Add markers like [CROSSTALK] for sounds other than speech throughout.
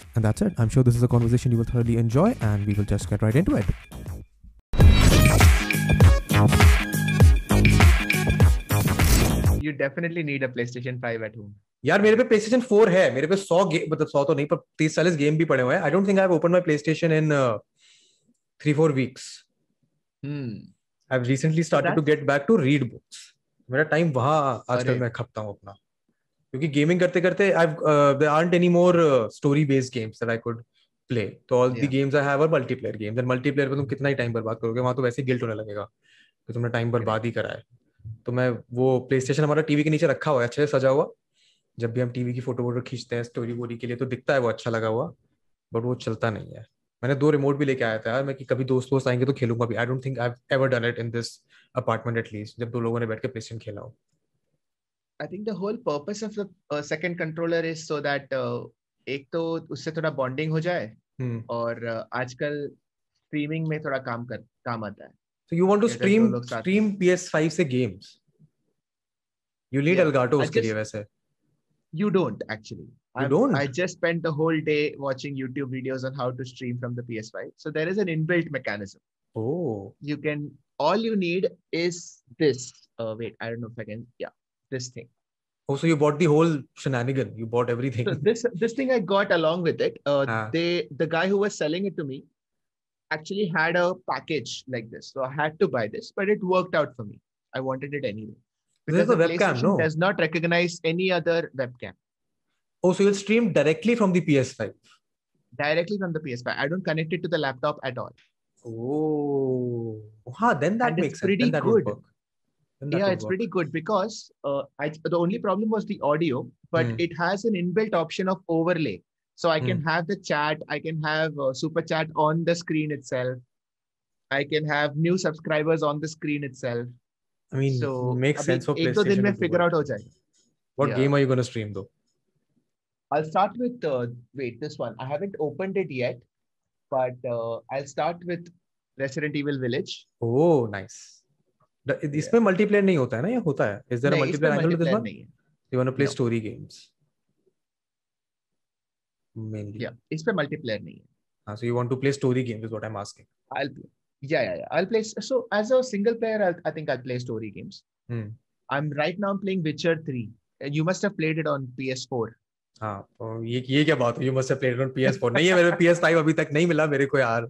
And that's it. I'm sure this is a conversation you will thoroughly enjoy, and we will just get right into it. you definitely need a PlayStation 5 at home. यार मेरे पे PlayStation 4 है मेरे पे 100 game मतलब 100 तो नहीं पर 30 40 गेम भी पड़े हुए हैं I don't think I have open my PlayStation in uh, 3 4 weeks Hmm. I've recently started to get back to read books मेरा टाइम वहां आजकल मैं खपता हूं अपना क्योंकि गेमिंग करते करते I there aren't any more story based games that I could play तो all the games I have are multiplayer games and multiplayer पे तुम कितना ही टाइम बर्बाद करोगे वहाँ तो वैसे ही गिल्ट होने लगेगा कि तुमने टाइम बर्बाद ही करा है। तो मैं वो प्ले स्टेशन हमारा टीवी के नीचे रखा हुआ है अच्छे से सजा हुआ। जब भी हम टीवी की फ़ोटो वोटो खींचते हैं स्टोरी वोरी के लिए तो दिखता है वो अच्छा लगा हुआ बट वो चलता नहीं है। मैंने दो रिमोट भी लेके आया था यार मैं कि कभी दोस्त दोस्त आएँगे तो खेलूँगा भी। I don't think I ever done it in this apartment at least जब दो लोगों ने बैठ के प्लेस्टेशन खेला हो। I think the whole purpose of the uh, second controller is so that uh, एक तो उससे थोड़ा बॉन्डिंग हो जाए hmm. और uh, आजकल स्ट्रीमिंग में थोड़ा काम कर काम आता है so you want to अगर stream दो लोग साथ stream PS5 से games you need Yeah, Elgato I उसके just- लिए वैसे you don't actually You I've- don't? I just spent the whole day watching YouTube videos on how to stream from the PS5 so there is an inbuilt mechanism oh you can all you need is this uh, wait I don't know if I can yeah this thing oh so you bought the whole shenanigan you bought everything so this this thing I got along with it. Uh, Ah. They the guy who was selling it to me actually had a package like this, so I had to buy this, but it worked out for me. I wanted it anyway. This is the webcam, no? Does not recognize any other webcam oh so you'll stream directly from the PS5 directly from the PS5. I don't connect it to the laptop at all. oh huh, then that And it's makes sense pretty then that would good. work Then that yeah it's work. pretty good because uh, I, the only problem was the audio but mm. it has an inbuilt option of overlay so i can mm. have the chat i can have super chat on the screen itself i can have new subscribers on the screen itself i mean so makes sense for PlayStation. we'll figure out how to. what yeah. game are you going to stream though i'll start with uh, wait this one i haven't opened it yet but uh, i'll start with resident evil village oh nice इसमें multiplayer नहीं होता है ना? ये होता है? Is there a multiplayer angle with this one you want to play story games mainly या इस पे मल्टीप्लेयर नहीं है। हाँ so you want to play story games is what I am asking I will play yeah yeah yeah i'll play so as a single player I'll, i think i'll play story games hmm I am right now playing Witcher 3 you must have played it on ps4 हाँ तो ये ये क्या बात है you must have played on PS4 नहीं है मेरे PS5 अभी तक नहीं मिला मेरे को यार।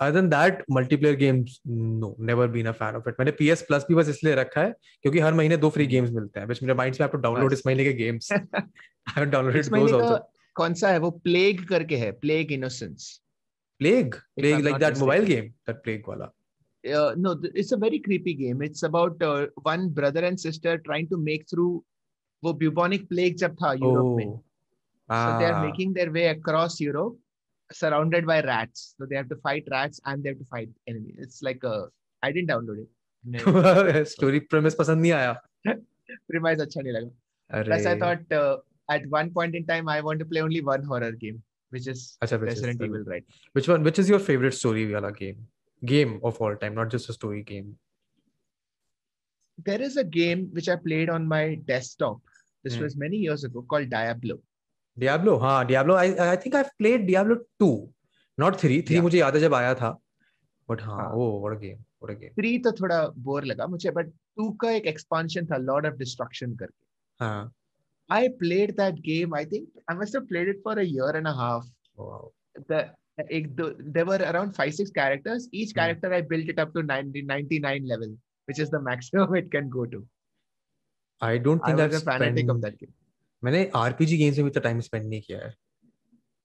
Other than that multiplayer games no never been a fan of it मैंने पीएस प्लस भी बस इसलिए रखा है क्योंकि हर महीने दो फ्री गेम्स hmm. मिलते हैं which reminds me I to download इस महीने के games I have downloaded those also कौन सा है? वो प्लेग करके है plague innocence plague plague like that mobile game that plague वाला. Uh, no, it's a very creepy game. It's about uh, one brother and sister trying to make through वो bubonic plague जब था Europe oh. में. Ah. So they are ah. making their way across Europe. surrounded by rats. So they have to fight rats and they have to fight enemy. It's like a. I didn't download it. No, story [LAUGHS] premise पसंद नहीं आया premise अच्छा नहीं लगा. अरे Plus, I thought uh, at one point in time I want to play only one horror game, which is अच्छा which is Resident the- Evil, right? which one which is your favorite story wala game game of all time not just a story game There is a game which I played on my desktop. This Hmm. was many years ago called Diablo. Diablo हाँ Diablo I I think I've played Diablo 2 not 3 3 Yeah. मुझे याद है जब आया था but हाँ हाँ। oh a game what a game Three तो थोड़ा बोर लगा मुझे, but two का एक expansion था Lord of Destruction करके. हाँ I played that game. I think I must have played it for a year and a half. wow the ek, the, there were around five six characters. Each Hmm. character I built it up to 90, 99 level, which is the maximum it can go to. I don't I think I've was a fanatic spent of that game. मैंने RPG games में भी इतना time spend नहीं किया है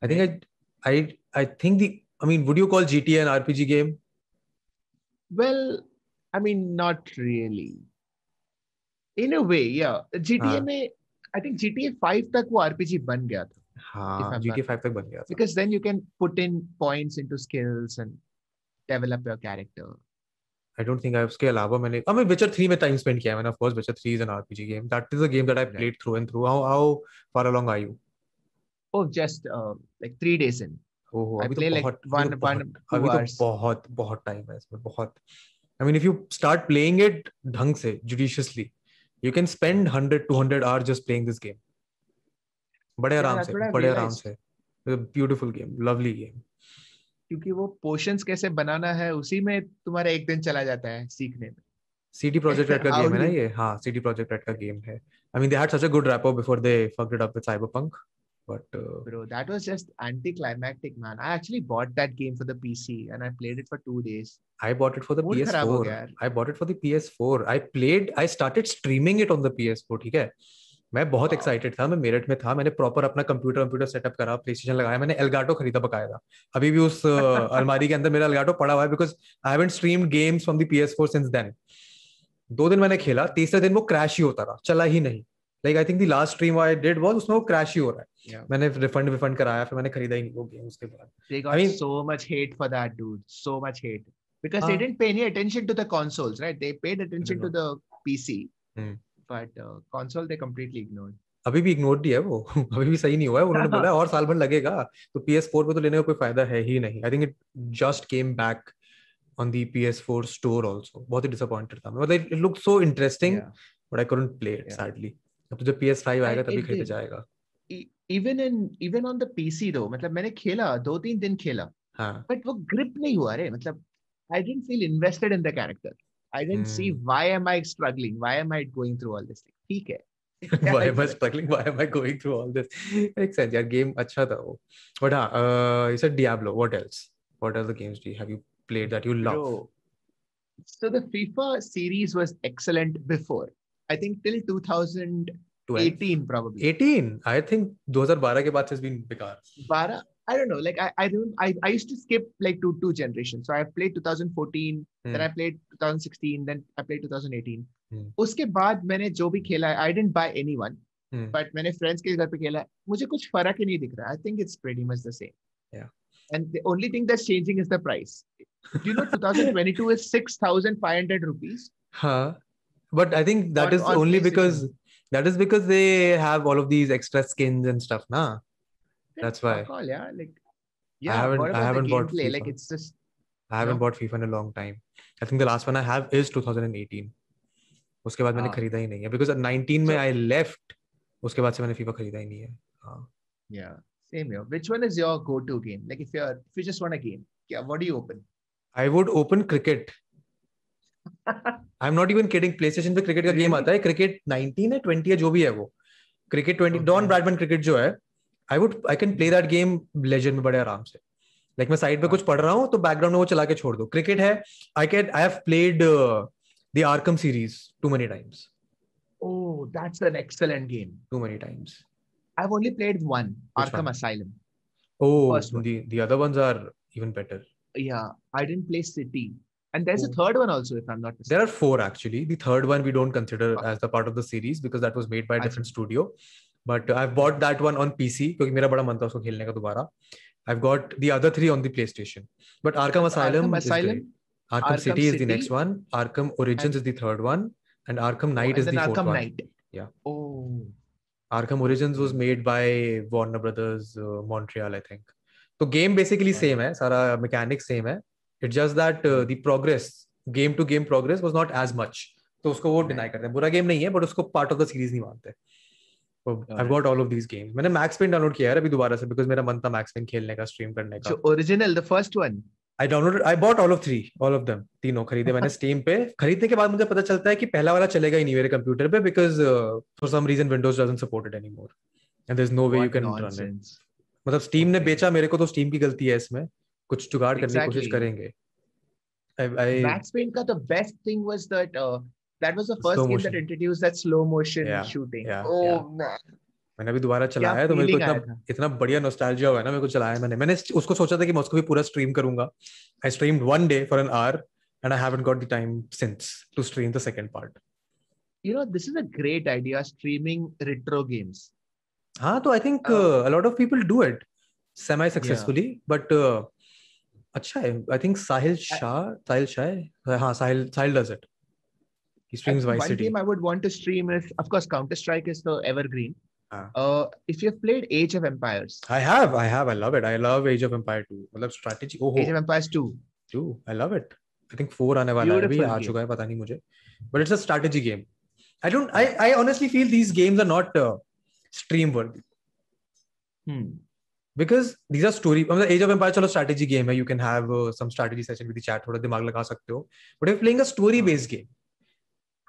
I think I I I think the I mean would you call GTA an RPG game Well, I mean, not really. In a way, yeah. GTA हाँ. में I think GTA 5 तक वो RPG बन गया था. हाँ जीटीए 5 तक बन गया था Because then you can put in points into skills and develop your character. I don't think I've उसके अलावा मैंने I mean Witcher 3 में टाइम स्पेंड किया है मैंने of course Witcher 3 is an RPG game that is a game that Right. played through and through how how far along are you Oh, just uh, like three days in. ओहो I play तो like one, तो one, अभी तो. बहुत बहुत time है इसमें बहुत I mean if you start playing it ढंग से judiciously you can spend 100 200 hours just playing this game बड़े आराम से बड़े आराम. से ब्यूटीफुल गेम लवली गेम क्योंकि वो पोर्शन कैसे बनाना है उसी में तुम्हारा एक दिन चला जाता है सीखने में। सीडी प्रोजेक्ट रेड का [LAUGHS] गेम है ना ये? हाँ सीडी प्रोजेक्ट रेड का गेम है। I mean they had such a good rapport before they fucked it up with Cyberpunk but bro that was just anti climactic man I actually bought that game for the PC and I played it for 2 days I bought it for the PS four I bought it for the PS four I played I started streaming it on the PS four ठीक है? मैं बहुत excited था मैं मेरठ में था मैंने proper अपना कंप्यूटर कंप्यूटर सेटअप करा प्ले स्टेशन लगाया मैंने एलगाटो खरीदा बकायदा। अभी भी उस [LAUGHS] uh, अलमारी के अंदर मेरा एलगाटो पड़ा हुआ है because I haven't streamed games from the PS4 since then दो दिन मैंने खेला तीसरे दिन वो क्रैश ही होता रहा चला ही नहीं। Like I think the last stream I did was उसमें वो क्रैश ही हो रहा है। Yeah मैंने रिफंड विफंड कराया फिर मैंने खरीदा ही नहीं वो गेम उसके बाद। Got mean- so much hate for that dude. So much hate. Because they Ah. didn't pay any attention to the consoles right? They paid attention to the pc. But uh, console they completely ignored. अभी भी ignore ही है वो। [LAUGHS] अभी भी सही नहीं हुआ है। उन्होंने बोला है और साल भर लगेगा। तो PS4 पे तो लेने का कोई फ़ायदा है ही नहीं। I think it just came back on the PS4 store also बहुत ही डिसअपॉइंटेड था। मतलब it look so interesting but I couldn't play it sadly अब तो जब PS5 आएगा तभी खरीदा जाएगा। even in even on the pc though मतलब मैंने खेला दो तीन दिन खेला हाँ। but वो grip नहीं हुआ रे। मतलब I didn't feel invested in the character I didn't see Hmm. why am I struggling why am I going through all this ठीक है [LAUGHS] why am I struggling why am I going through all this makes sense यार game अच्छा था वो but हाँ uh, you said Diablo what else what other games do you have you played that you love Bro, so the FIFA series was excellent before. I think till 2018 12 probably. 18 I think 2012 के बाद से has been बेकार Bara, I don't know. Like I, I don't. I, I used to skip like two two generations. So I played 2014, then I played 2016, then I played 2018. Hmm. उसके बाद मैंने जो भी खेला है, I didn't buy anyone. Hmm. But मैंने friends के घर पे खेला है, मुझे कुछ फर्क ही नहीं दिख रहा. I think it's pretty much the same. Yeah. And the only thing that's changing is the price. Do you know 2022 is 6,500 rupees? Huh. But I think that On- is on only PlayStation. because that is because they have all of these extra skins and stuff, nah. That's why. All, yeah, like yeah, I haven't, I haven't bought play. FIFA. Like it's just. I haven't bought FIFA in a long time. I think the last one I have is 2018. उसके बाद मैंने खरीदा ही नहीं है because 19 में आई left उसके बाद से मैंने फीफा खरीदा ही नहीं है या same here which one is your go to game like if you are if you just want a game क्या what do you open I would open cricket I am not even kidding PlayStation पे cricket का game आता है cricket 19 है 20 है जो भी है वो क्रिकेट 20 डॉन ब्रैडमैन क्रिकेट जो है I would I can play that game leisure में बड़े आराम से लाइक मैं साइड पे कुछ पढ़ रहा हूँ तो बैकग्राउंड में वो चला के छोड़ दो क्रिकेट है I can I have played the Arkham series too many times oh, that's an excellent game. Too many times I've only played one, Which Arkham one? Asylum. Oh, First one. the the other ones are even better. Yeah, I didn't play City, and there's a Oh. third one also, if I'm not mistaken. There are four actually. The third one we don't consider Ah. as the part of the series because that was made by a different studio. But I've bought that one on PC क्योंकि मेरा बड़ा मन था उसको खेलने का दोबारा. I've got the other three on the PlayStation. But Arkham Asylum, Arkham is Asylum, great. Arkham, Arkham City, is the City, next one. Arkham Origins is the third one, and Arkham oh, and is the fourth Arkham one. Yeah. Oh, Arkham Origins was made by Warner Brothers uh, Montreal, I think. तो game basically Right. same है, सारा mechanics same है. It's just that uh, the progress, game to game progress was not as much. तो उसको वो deny करते हैं. बुरा game नहीं है, but उसको part of the series नहीं मानते. So Got I've got all of these games. मैंने Max Payne download किया है अभी दोबारा से because मेरा मन था Max Payne खेलने का, stream करने का. so original, the first one. I downloaded, I bought all of three, all of them, तीनों खरीदे मैंने Steam पे. खरीदने के बाद मुझे पता चलता है कि पहला वाला चलेगा ही नहीं मेरे कंप्यूटर पे because uh, for some reason Windows doesn't support it anymore. And there's no way What you can run it. nonsense. मतलब स्टीम ने बेचा मेरे को तो स्टीम की गलती है इसमें कुछ जुगाड़ करने की कोशिश करेंगे I, I, Max Payne का the best thing was that uh, that was the first Slow game motion. that introduced that slow motion Yeah, shooting. yeah, oh yeah. man, मैंने अभी दोबारा चलाया है तो मेरे को इतना इतना बढ़िया नॉस्टैल्जिया हुआ है ना मेरे को चलाया मैंने। मैंने उसको सोचा था कि मैं उसको भी पूरा स्ट्रीम करूँगा। I streamed one day for an hour and I haven't got the time since to stream the second part You know, this is a great idea streaming retro games. हाँ तो I think a lot of people do it semi successfully but अच्छा है। I think Sahil Shah Sahil Shah हाँ? Sahil Sahil does it he streams And Vice one City game I would want to stream is, of course, Counter Strike is the evergreen. Ah. Uh, if you've played Age of Empires, I have I have I love it I love Age of Empire 2 मतलब strategy oh Age of Empires 2, two I love it I think four आने वाला है अभी Beautiful आ game. चुका है पता नहीं मुझे but it's a strategy game I don't I I honestly feel these games are not uh, stream worthy hmm. because these are story मतलब Age of Empire चलो strategy game है you can have uh, some strategy session with the chat थोड़ा दिमाग लगा सकते हो but if you're playing a story based game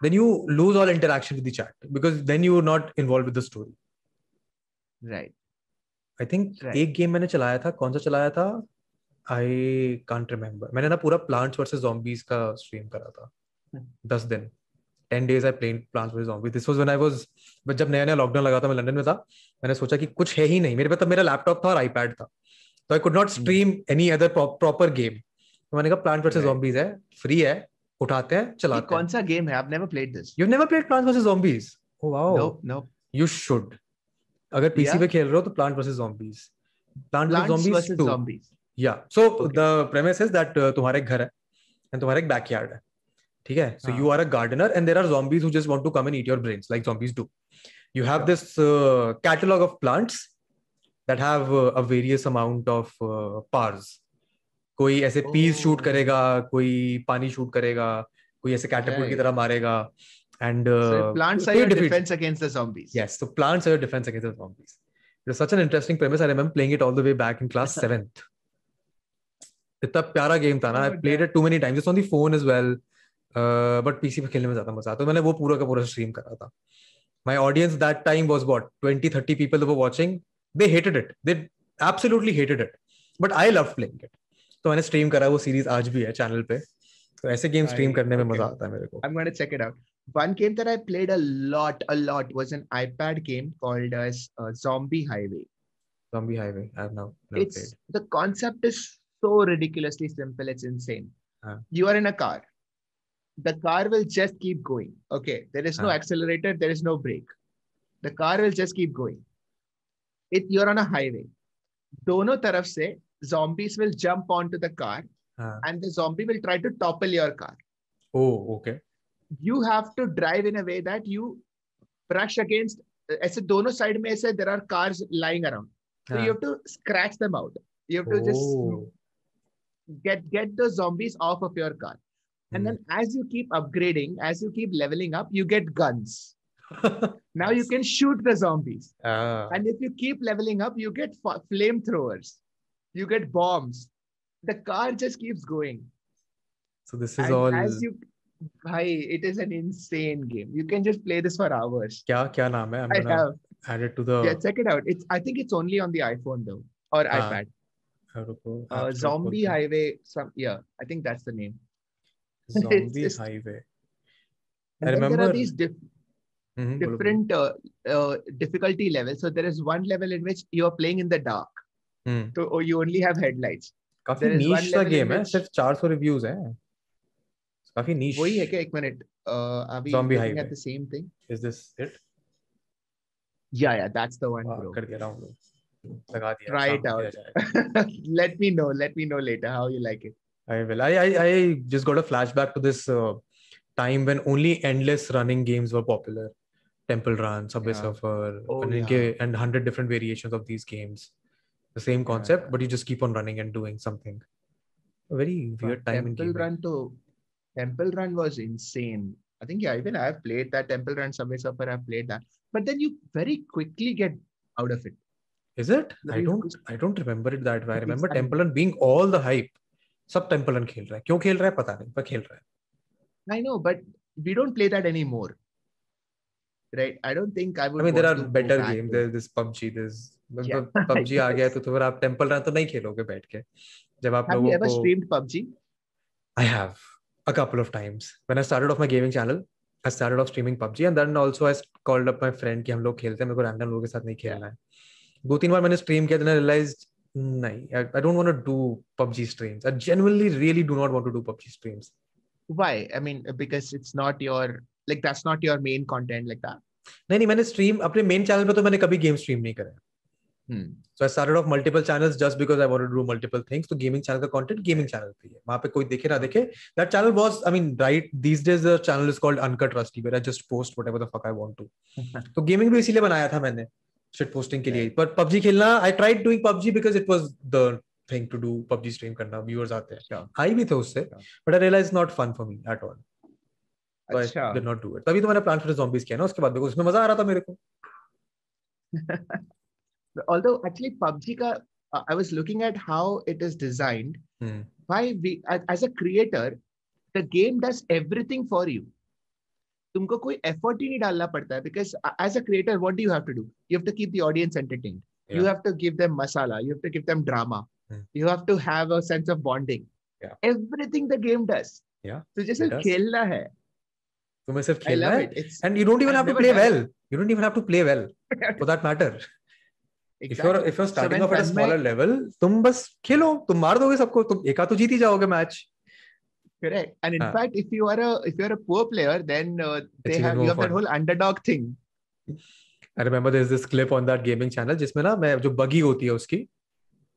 Then you lose all interaction with the chat because then you are not involved with the story. Right. I think Right. एक game मैंने चलाया था कौन सा चलाया था? आई कांट रिमेम्बर मैंने ना पूरा प्लांट्स वर्सेस zombies का स्ट्रीम करा था। Hmm. दस दिन। Ten days I played plants versus zombies. This was when I was जब नया नया लॉकडाउन लगा था मैं लंदन में था मैंने सोचा कि कुछ है ही नहीं। मेरे पास तब मेरा लैपटॉप था और आईपैड था। तो I could not stream any other proper game मैंने कहा प्लांट वर्सेस zombies है फ्री है। उठाते हैं चलाते कौन सा गेम है? I never played this you never played plants versus zombies oh wow no no you should अगर पीसी yeah. पे खेल रहे हो तो plant versus zombies plant versus zombies yeah so the premise is that तुम्हारा एक घर है एंड तुम्हारा एक बैकयार्ड है. ठीक है? So you are a gardener and there are zombies who just want to come and eat your brains like zombies do you have this catalogue of plants that have a various amount of of कोई ऐसे piece shoot करेगा कोई पानी shoot करेगा कोई ऐसे catapult की तरह मारेगा and plants are defence against the zombies yes so plants are such an interesting premise I remember playing it all the way back in class 7th इतना प्यारा गेम था ना। Played it too many times it's on the phone as well but PC पे खेलने में ज़्यादा मज़ा आता मैंने वो पूरा का पूरा स्ट्रीम करा था। My audience that time was what twenty thirty people were they hated it they absolutely hated it but I love playing it तो मैंने स्ट्रीम करा वो सीरीज़ आज भी है चैनल पे। तो ऐसे गेम स्ट्रीम करने में मज़ा आता है मेरे को। I am gonna check it out one game that I played a lot a lot was an iPad game called as Zombie Highway Zombie Highway I have now it's the concept is so ridiculously simple it's insane you are in a car the car will just keep going okay there is no accelerator there is no brake the car will just keep going it you are on a highway दोनों तरफ़ से zombies will jump onto the car हाँ and the zombie will try to topple your car. oh okay You have to drive in a way that you brush against. ऐसे दोनों side में ऐसे there are cars lying around. So हाँ. you have to scratch them out. You have to Oh. just get get the zombies off of your car. And Hmm. then as you keep upgrading, as you keep leveling up, you get guns. [LAUGHS] Now you can shoot the zombies. Ah. And if you keep leveling up, you get fa- flamethrowers. you get bombs. The car just keeps going. So this is and all. As you, bhai, it is an insane game. You can just play this for hours. Kya kya naam hai? I'm I gonna have. add it to the. Yeah, check it out. It's. I think it's only on the iPhone though or ah, iPad. Uh, zombie Highway. Some yeah, I think that's the name. Zombie [LAUGHS] just, Highway. I remember. There are these diff- mm-hmm, different uh, uh, difficulty levels. So there is one level in which you are playing in the dark hmm, So or you only have headlights. काफी there is one नीच सा level in game है which- सिर्फ 400 reviews हैं काफी नीच वही है क्या एक minute uh, are we Zombie looking Highway. at the same thing? is this it Yeah, yeah, that's the one, हाँ, bro. कर दिया डाउनलोड लगा दिया Try शाम it को out. किया जाएगा. let me know. Let me know later how you like it. I will. I, I I just got a flashback to this uh, time when only endless running games were popular. Temple Run, Subway Yeah. Surfer, Oh, and, इनके- and hundred different variations of these games. The same concept, Yeah. but you just keep on running and doing something. A very weird time in Temple gaming. Run to Temple Run was insane. I think yeah, even I've played that Temple Run Subway Surfer. I've played that, but then you very quickly get out of it. Is it? The I reason- don't. I don't remember it that way. I It's remember fun. Temple Run being all the hype. सब Temple Run खेल रहा है क्यों खेल रहा है पता नहीं पर खेल रहा है I know, but we don't play that anymore. Right? I don't think I would. I mean there want are to go better back games to- there's this PUBG there's Yeah. PUBG आ गया तो तो फिर आप temple run तो नहीं खेलोगे बैठ के जब आप लोगों को streamed PUBG? I have a couple of times. When I started off my gaming channel, I started off streaming PUBG and then also I called up my friend कि हम लोग खेलते हैं मेरे को रैंडम लोगों के साथ नहीं खेलना है दो तीन बार मैंने स्ट्रीम किया then I realized नहीं I, I don't want to do PUBG streams. I genuinely really do not want to do PUBG streams. Why? I mean, because it's not your like that's not your main content like that. नहीं नहीं मैंने stream अपने main channel पे तो मैंने कभी game stream नहीं करा Hmm. So I started off multiple channels just because I wanted to do multiple things. तो गेमिंग चैनल का कंटेंट गेमिंग चैनल पे है वहाँ पे कोई देखे ना देखे that channel was I mean right these days the channel is called Uncut Rusty where I just post whatever the fuck I want to. तो गेमिंग भी इसीलिए बनाया था मैंने शिट पोस्टिंग के लिए पर पबजी खेलना I tried doing PUBG because it was the thing to do PUBG stream करना व्यूअर्स आते हैं. आई भी थे उससे. But I realize not fun for me at all So I अच्छा. did not do it. तभी तो मैंने प्लान फॉर zombies किया ना उसके बाद देखो उसमें मज़ा आ रहा था मेरे को Although actually PUBG ka, uh, I was looking at how it is designed. Hmm. Why we as, as a creator, the game does everything for you. तुमको कोई effort ही नहीं डालना पड़ता है because uh, as a creator, what do you have to do? You have to keep the audience entertained. You Yeah. have to give them masala. You have to give them drama. Hmm. You have to have a sense of bonding. Yeah. Everything the game does. Yeah, तुझे सिर्फ does. खेलना है. तुम्हें सिर्फ I खेलना love है it. It's and you don't even I've have to never play done well you don't even have to जो buggy होती है उसकी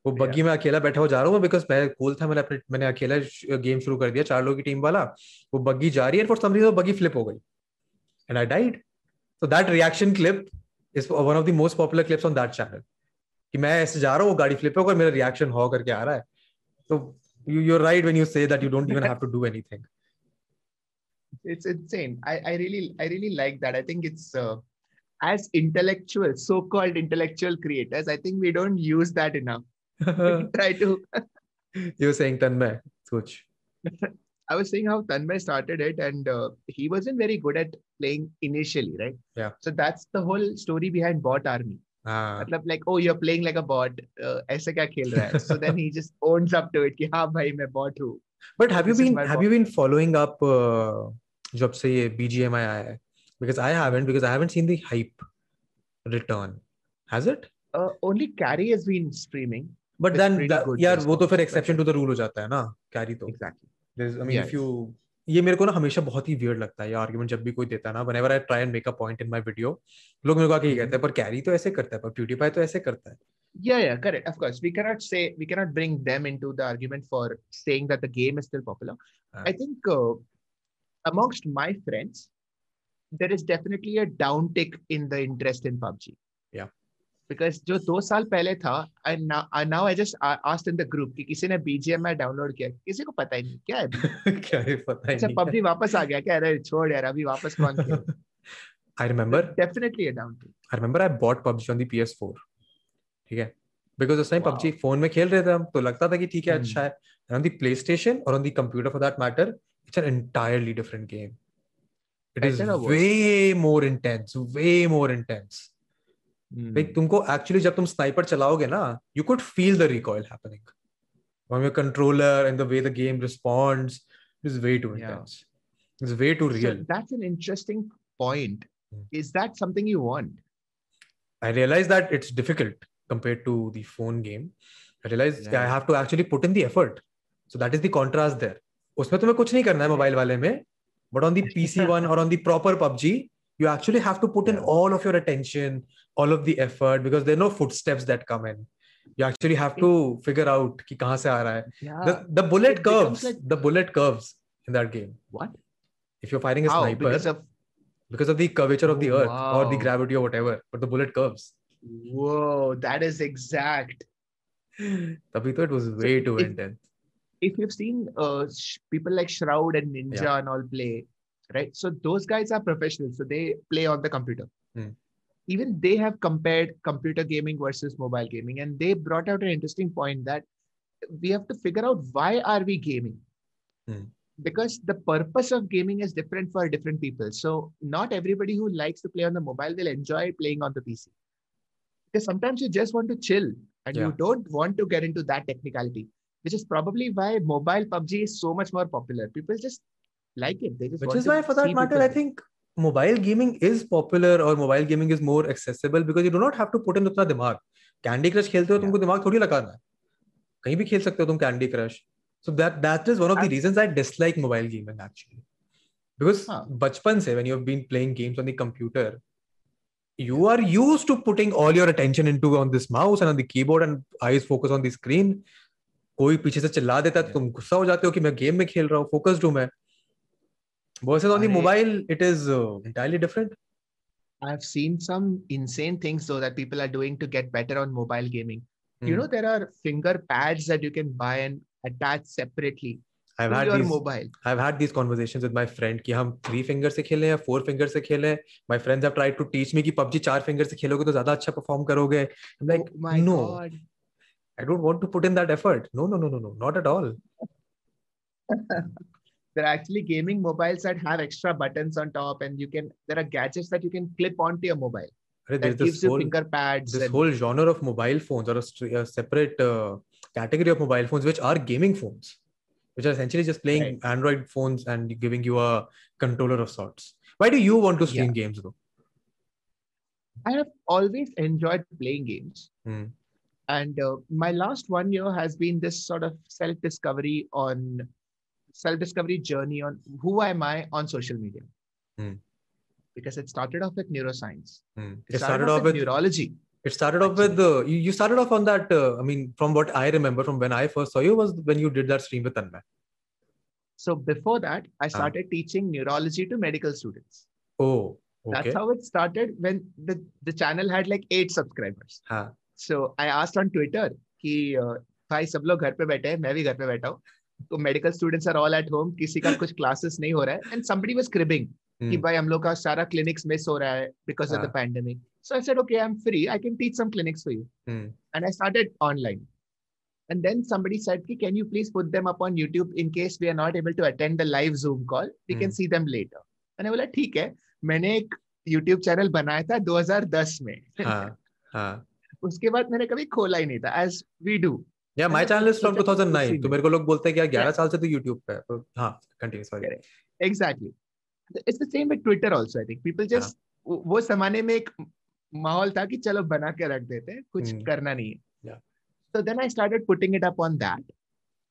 वो बगी में अकेला बैठा हो जा रहा हूँ बिकॉज़ मैं कोल था मैंने मैंने अकेला गेम शुरू कर दिया चार लोगों की टीम वाला वो बग्गी जा रही है फॉर फ्लिप हो गई. And I died so that reaction clip is one of the most popular clips on that channel कि मैं ऐसे जा रहा हूँ वो गाड़ी फ्लिप होकर मेरा रिएक्शन हो करके आ रहा है तो you you're right when you say that you don't even have to do anything It's insane. I, I really I really like that. I think it's uh, as intellectual, so-called intellectual creators. I think we don't use that enough. Try to. you're saying tanmay soch I was saying how Tanmay started it, and uh, he wasn't very good at playing initially, right? Yeah. So that's the whole story behind Bot Army. मतलब like oh you are playing like a bot ऐसे क्या खेल रहा है so then he just owns up to it कि हाँ भाई मैं बॉट हूँ but have you been have you been following up जब से ये बीजीएमआई आया है because I haven't because I haven't seen the hype return. Has it? Uh, only carry has been streaming. But then, that, yeah, वो तो फिर exception to the rule हो जाता है ना carry तो. Exactly. There's, I mean, yes. if you ये मेरे को ना हमेशा बहुत ही weird लगता है ये आर्गुमेंट जब भी कोई देता है ना whenever I try and make a point in my video लोग मेरे को आके ये कहते हैं पर कैरी तो ऐसे करता है पर PewDiePie तो ऐसे करता है yeah yeah correct of course we cannot say we cannot bring them into the argument for saying that the game is still popular Ah. I think uh, amongst my friends there is definitely a downtick in the interest in PUBG बिकॉज़ जो दो साल पहले था now I just asked in the group कि किसी ने BGMI download किया किसी को पता ही नहीं क्या है [LAUGHS] क्या है पता ही अच्छा पबजी वापस आ गया क्या अरे छोड़ यार अभी वापस कौन खेल? I remember definitely a down to I remember I bought PUBG on the PS4 ठीक है? बिकॉज़ उस टाइम पबजी फ़ोन में खेल रहे थे हम तो लगता था कि ठीक है hmm. अच्छा है। ऑन द प्लेस्टेशन और on the computer for that matter it's an entirely different game it is way more intense way more intense like तुमको एक्चुअली जब तुम स्नाइपर चलाओगे ना you could feel the recoil happening from your controller and the way the game responds is way too intense is way too real that's an interesting point is that something you want I realize that it's difficult compared to the phone game I realize I have to actually put in the effort so that is the contrast there उसमें तुम्हें कुछ नहीं करना है mobile वाले में but on the PC one और on the proper PUBG you actually have to put in all of your attention all of the effort because there are no footsteps that come in you actually have to figure out ki kahan se aa raha hai. Yeah. The, the bullet curves like... the bullet curves in that game what if you're fighting a How? sniper because of... because of the curvature of the oh, earth wow. or the gravity or whatever but the bullet curves whoa that is exact Tabito, it was way so too if, intense if you've seen uh, people like shroud and ninja yeah. and all play right? So those guys are professionals. So they play on the computer. Hmm. Even they have compared computer gaming versus mobile gaming, and they brought out an interesting point that we have to figure out why are we gaming Hmm. because the purpose of gaming is different for different people so not everybody who likes to play on the mobile will enjoy playing on the pc Because sometimes you just want to chill and Yeah. you don't want to get into that technicality, which is probably why mobile PUBG is so much more popular. People just like it. They just which is why for that matter i think mobile gaming is popular or mobile gaming is more accessible because you do not have to put in उतना दिमाग candy crush खेलते हो. तुमको दिमाग थोड़ी लगाना है कहीं भी खेल सकते हो तुम Candy Crush so that that is one of the reasons i dislike mobile gaming actually because Huh. bachpan se when you have been playing games on the computer you are used to putting all your attention into on this mouse and on the keyboard and eyes focus on the screen कोई पीछे से चिल्ला देता है तो तुम गुस्सा हो जाते हो कि मैं गेम में खेल रहा हूँ फोकस्ड हूँ मैं versus on the mobile it is uh, entirely different I've seen some insane things though that people are doing to get better on mobile gaming. You Hmm. know, there are finger pads that you can buy and attach separately I've had these mobile. I've had these conversations with my friend कि हम three finger से खेलें या four finger से खेलें my friends have tried to teach me कि PUBG चार finger से खेलोगे तो ज़्यादा अच्छा perform करोगे I'm like oh my no god. I don't want to put in that effort no no no no no not at all there are actually gaming mobiles that have extra buttons on top, and you can there are gadgets that you can clip onto your mobile that gives this you finger pads. this and- whole genre of mobile phones or a, a separate uh, category of mobile phones which are gaming phones which are essentially just playing Right. Android phones and giving you a controller of sorts why do you want to stream games though I have always enjoyed playing games. Hmm. And uh, my last one year has been this sort of self discovery on self discovery journey on who am I on social media. Hmm. Because it started off with neuroscience. Hmm. It, started, off with, neurology. It started off with the you, you started off on that. Uh, I mean, from what I remember from when I first saw you was when you did that stream with Tanmay. So before that, Ah. I started teaching neurology to medical students. Oh, okay. That's how it started when the, the channel had like eight subscribers. हाँ, So I asked on Twitter कि uh, भाई सब लोग घर पे बैठे हैं मैं भी घर पे बैठा हूँ तो medical students are all at home किसी का कुछ क्लासेस नहीं हो रहा है एंड समबडी वाज क्रिबिंग कि हम्म। भाई हम लोग का सारा क्लिनिक्स मिस हो रहा है because of the pandemic so I said okay I am free I can teach some clinics for you and I started online and then somebody said कि can you please put them up on YouTube in case we are not able to attend the live Zoom call we can see them later and I बोला ठीक है। मैंने एक YouTube channel बनाया था 2010 में. हाँ हाँ। [LAUGHS] उसके बाद मैंने कभी खोला ही नहीं था एज वी डू या माय चैनल इज़ फ्रॉम 2009 तो मेरे को लोग बोलते हैं कि 11 साल से तो YouTube पे है तो हाँ continue sorry exactly it's the same with Twitter also I think people just वो जमाने में एक माहौल था कि चलो बना के रख देते हैं कुछ hmm. करना नहीं है। So then I started putting it up on that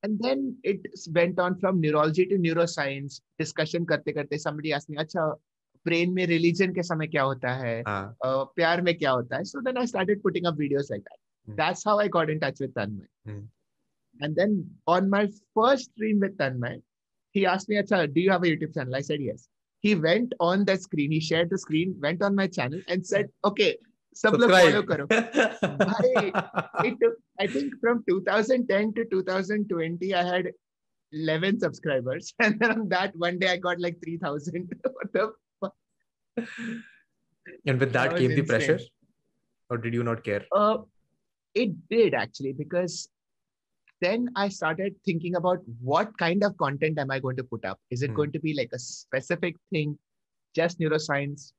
and then it went on from neurology to neuroscience discussion करते करते समबडी आस्क मी अच्छा ब्रेन में रिलीजन के समय क्या होता है? ah. uh, प्यार में क्या होता है? So then I started putting up videos like that Hmm. that's how i got in touch with tanmay Hmm. and then on my first stream with tanmay he asked me acha do you have a youtube channel i said yes he went on the screen he shared the screen went on my channel and said okay सब लोग follow करो भाई, it took i think from 2010 to 2020 i had 11 subscribers [LAUGHS] and then on that one day i got like 3000 [LAUGHS] what the And with that That was came the insane. pressure? Or did you not care? Uh, it did actually because then I started thinking about what kind of content am I going to put up? Is it Hmm. going to be like a specific thing, just neuroscience?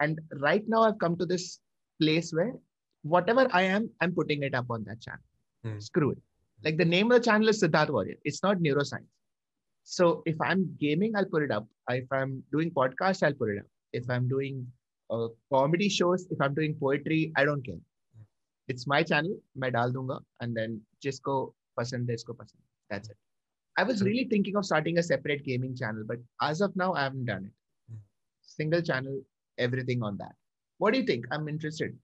And right now I've come to this place where whatever I am, I'm putting it up on that channel. Hmm. Screw it. Like the name of the channel is Siddharth Warrier. It's not neuroscience. So if I'm gaming, I'll put it up. If I'm doing podcast, I'll put it up. If I'm doing uh, comedy shows, if I'm doing poetry, I don't care It's my channel. मैं डाल दूंगा and then जिसको पसंद है इसको पसंद. That's it. I was Hmm. really thinking of starting a separate gaming channel, but as of now, I haven't done it. Hmm. Single channel, everything on that. What do you think? I'm interested.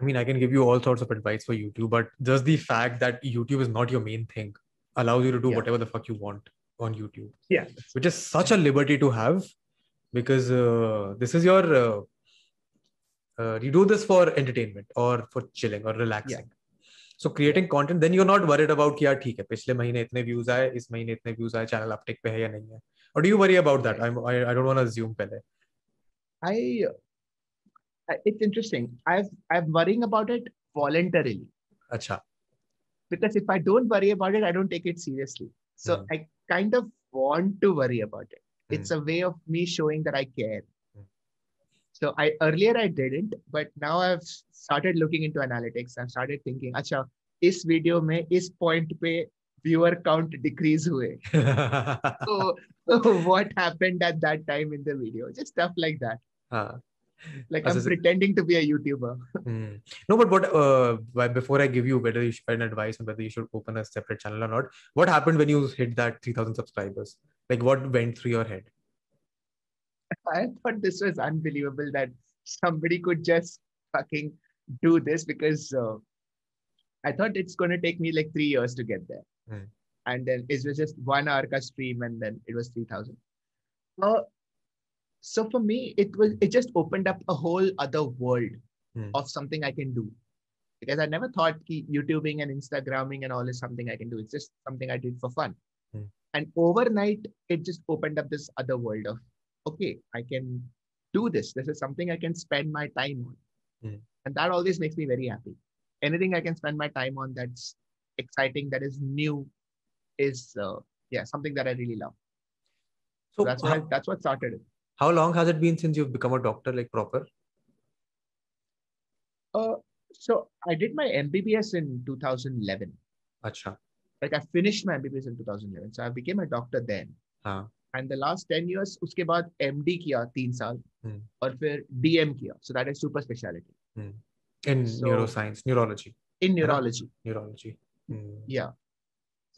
I mean, I can give you all sorts of advice for YouTube, but just the fact that YouTube is not your main thing allows you to do Yeah. whatever the fuck you want on YouTube, Yeah. which is such a liberty to have because uh, this is your. Uh, uh, you do this for entertainment or for chilling or relaxing. Yeah. So creating content, then you're not worried about कि यार ठीक है पिछले महीने इतने views आए इस महीने इतने views आए channel uptick पे है या नहीं है or do you worry about that? I'm I, I don't want to assume पहले. I, it's interesting. I've I'm worrying about it voluntarily अच्छा because if I don't worry about it, I don't take it seriously. So Hmm. I kind of want to worry about it. It's a way of me showing that I care. Hmm. So I earlier I didn't, but now I've started looking into analytics. I've started thinking, अच्छा इस video में इस point पे viewer count decrease हुए. [LAUGHS] so, so what happened at that time in the video? Just stuff like that. हाँ. Like As I'm I said- pretending to be a YouTuber. [LAUGHS] Hmm. No, but what? Uh, why- before I give you whether you should an advice on whether you should open a separate channel or not, what happened when you hit that three thousand subscribers? Like, what went through your head? [LAUGHS] I thought this was unbelievable that somebody could just fucking do this because uh, I thought it's going to take me like three years to get there. Hmm. And then it was just one hour ka stream and then it was 3000. Uh, so for me, it was, it just opened up a whole other world Hmm. of something I can do. Because I never thought ki YouTubing and Instagramming and all is something I can do. It's just something I did for fun. Hmm. And overnight, it just opened up this other world of okay, I can do this. This is something I can spend my time on. Hmm. And that always makes me very happy. Anything I can spend my time on that's exciting, that is new, is uh, yeah something that I really love. So, So that's what I, that's what started it. how long has it been since you've become a doctor, like proper? Uh, so I did my MBBS in 2011. Acha. Like I finished my MBBS in 2011. So I became a doctor then. हाँ. And the last 10 years, उसके बाद MD किया तीन साल Hmm. और फिर DM किया. So that is super specialty In So- neuroscience, neurology, in Yeah. neurology. neurology. Hmm. Yeah.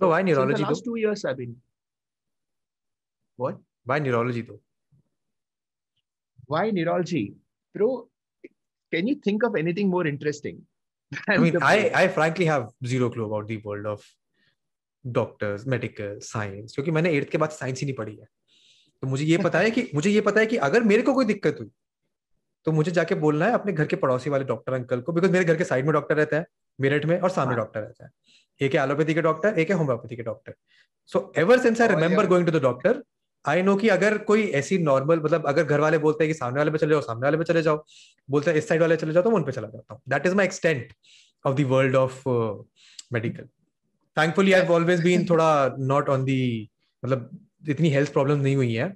So why So neurology the last though? two years I've been. What? Why neurology though? Why neurology? Bro, can you think of anything more interesting? I than mean, the I, brain? I frankly have zero clue about the world of doctors, medical science क्योंकि मैंने eighth के बाद science ही नहीं पढ़ी है। तो मुझे ये पता है कि [LAUGHS] मुझे ये पता है कि अगर मेरे को कोई दिक्कत हुई तो मुझे जाके बोलना है अपने घर के पड़ोसी वाले डॉक्टर अंकल को बिकॉज़ मेरे घर के साइड में डॉक्टर रहता है मेरठ में और सामने हाँ। डॉक्टर रहता है। एक है एलोपैथी के डॉक्टर एक है होम्योपैथी के doctor so ever since I remember going to the doctor I know कि अगर कोई ऐसी नॉर्मल मतलब अगर घर वाले बोलते हैं कि सामने वाले पे चले जाओ सामने वाले पे चले जाओ बोलते हैं इस साइड वाले चले जाओ तो मैं उन पे चला जाता हूँ। That is my extent of the world of uh, thankfully i've always been थोड़ा not on the मतलब इतनी हेल्थ प्रॉब्लम नहीं हुई है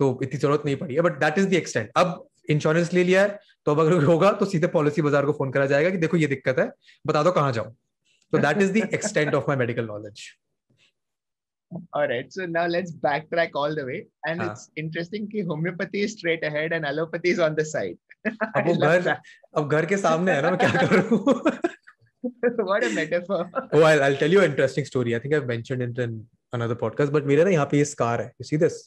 तो इतनी ज़रूरत नहीं पड़ी है but that is the extent अब इंश्योरेंस ले लिया है तो अब अगर होगा तो सीधे पॉलिसी बाज़ार को फ़ोन करा जाएगा कि देखो ये दिक्कत है बता दो कहाँ जाऊँ तो that is the extent of my medical knowledge All right. So now let's backtrack all the way. And हाँ. it's interesting कि homeopathy is straight ahead and allopathy is on the side. अब वो घर अब घर के सामने है ना मैं क्या करूँ. [LAUGHS] what a metaphor. oh I'll, I'll tell you an interesting story. I think I've mentioned it in another podcast but मेरे ना यहाँ पे ये scar है. You see this?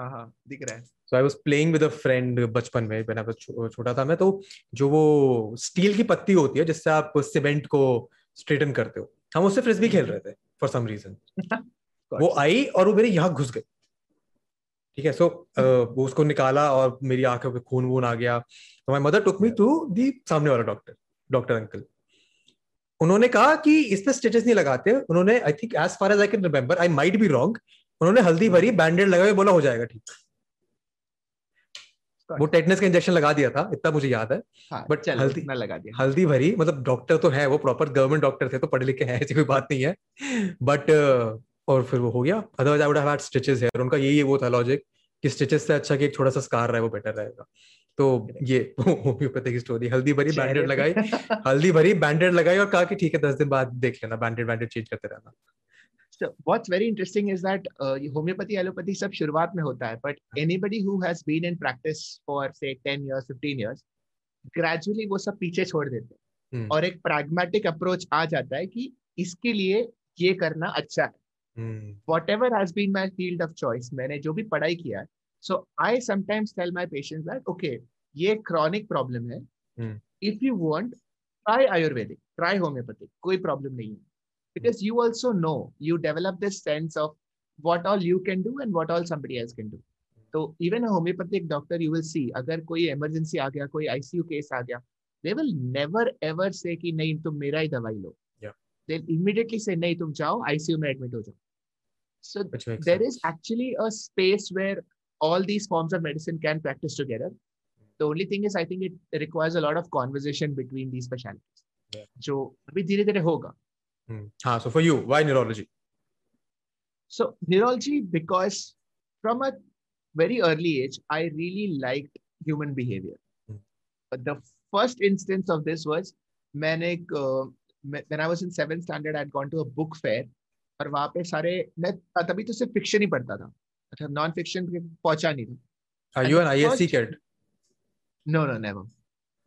हाँ हाँ दिख रहा है. So I was playing with a friend बचपन में व्हेन आई वाज छोटा था मैं तो जो वो स्टील की पत्ती होती है जिससे आप सीमेंट को स्ट्रेटन करते हो हम उससे फ्रिस्बी खेल रहे थे फॉर सम रीजन वो आई और वो मेरे यहाँ घुस गई. ठीक है सो वो उसको निकाला और मेरी आँखों पे खून वून आ गया. तो my mother took me to the सामने वाला डॉक्टर डॉक्टर अंकल उन्होंने कहा कि इस पे स्टिचेस नहीं लगाते। उन्होंने I think as far as I can remember I might be wrong उन्होंने हल्दी भरी बैंडेड लगाए बोला हो जाएगा ठीक। वो टेटनस का इंजेक्शन लगा दिया था इतना मुझे याद है। हाँ, but हल्दी- इतना लगा दिया. हल्दी भरी मतलब डॉक्टर तो है वो प्रॉपर गवर्नमेंट डॉक्टर थे तो पढ़े लिखे हैं ऐसी कोई बात नहीं है। बट और फिर वो हो गया। Otherwise I would have had stitches है उनका यही वो था लॉजिक कि स्टिचेस से अच्छा कि एक थोड़ा सा स्कार रहे वो बेटर रहेगा। तो ये होम्योपैथी की स्टोरी हल्दी भरी बैंडेड लगाई हल्दी भरी बैंडेड लगाई और कहा कि ठीक है दस दिन बाद देख लेना बैंडेड बैंडेड चेंज करते रहना So what's very interesting is that uh, homeopathy, allopathy सब शुरुआत में होता है, but anybody who has been in practice for say 10 years, 15 years, gradually वो सब पीछे छोड़ देते हैं हम्म। और एक pragmatic approach आ जाता है कि इसके लिए ये करना अच्छा है. हम्म, whatever has been my field of choice मैंने जो भी पढ़ाई किया है so I sometimes tell my patients that okay ये chronic problem है Hmm. if you want try Ayurvedic try homeopathic कोई problem नहीं है because you also know you develop this sense of what all you can do and what all somebody else can do so even a homeopathic doctor you will see अगर कोई emergency आ गया कोई ICU case आ गया they will never ever say कि नहीं तुम मेरा ही दवाई लो Yeah. they'll immediately say नहीं तुम जाओ ICU में admit हो जाओ so there sense. is actually a space where all these forms of medicine can practice together. The only thing is, I think it requires a lot of conversation between these specialties. Yeah. जो अभी धीरे धीरे होगा. Hmm. हाँ so for you why neurology So neurology, because from a very early age, I really liked human behavior. Hmm. the first instance of this was मैंने एक uh, when I was in seventh standard I'd gone to a book fair और वहाँ पे सारे मैं तभी तो सिर्फ फिक्शन ही पढ़ता था अच्छा नॉन फिक्शन पहुंचा नहीं था Are you an ISC kid? No, no, never.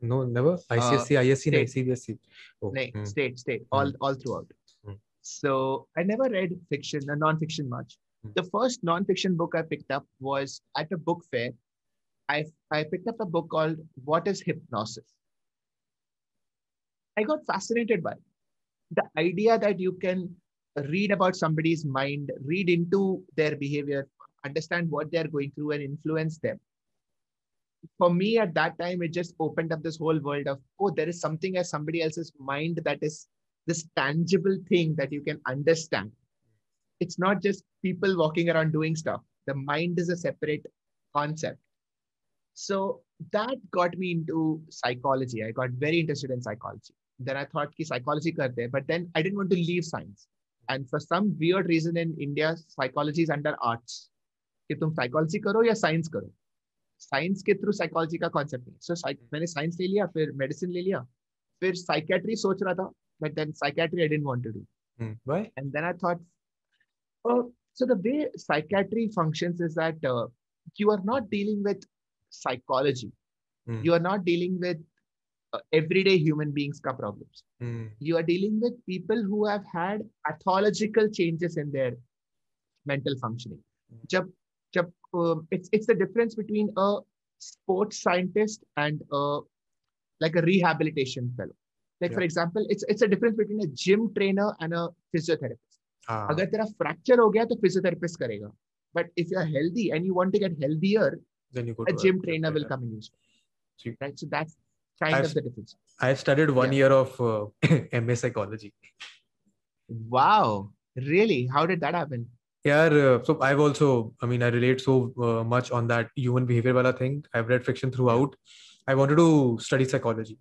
No, never. ICSC, uh, ISC, no, CBSC. Oh, no, hmm. state, state, all, hmm. all throughout. Hmm. So I never read fiction, uh, non-fiction much. Hmm. The first non-fiction book I picked up was at a book fair. I I picked up a book called What Is Hypnosis. I got fascinated by it. the idea that you can read about somebody's mind, read into their behavior, understand what they're going through, and influence them. For me, at that time, it just opened up this whole world of, oh, there is something as somebody else's mind that is this tangible thing that you can understand. It's not just people walking around doing stuff. The mind is a separate concept. So that got me into psychology. I got very interested in psychology then I thought ki psychology karte, but then I didn't want to leave science. And for some weird reason in India, psychology is under arts. कि तुम psychology करो या science करो? Science के through psychology का concept नहीं so मैंने science ले लिया फिर मेडिसिन ले लिया फिर साइकेट्री सोच रहा था but then psychiatry I didn't to do and then I thought so the way psychiatry function is that you are not dealing with psychology you are not dealing with everyday human beings का problem you are dealing with people who had ethological changes in their mental functioning जब Jab, jab, um, it's it's the difference between a sports scientist and a like a rehabilitation fellow. Like yeah. for example, it's it's a difference between a gym trainer and a physiotherapist. Ah. अगर तेरा fracture हो गया तो physiotherapist करेगा But if you are healthy and you want to get healthier, then you go a gym trainer will come in use. Right. So that's kind I've, of the difference. I've studied one yeah. year of uh, [LAUGHS] MA psychology. Wow, really? How did that happen? यार so I have also I mean I relate so much on that human behaviour वाला thing I read fiction throughout I wanted to study psychology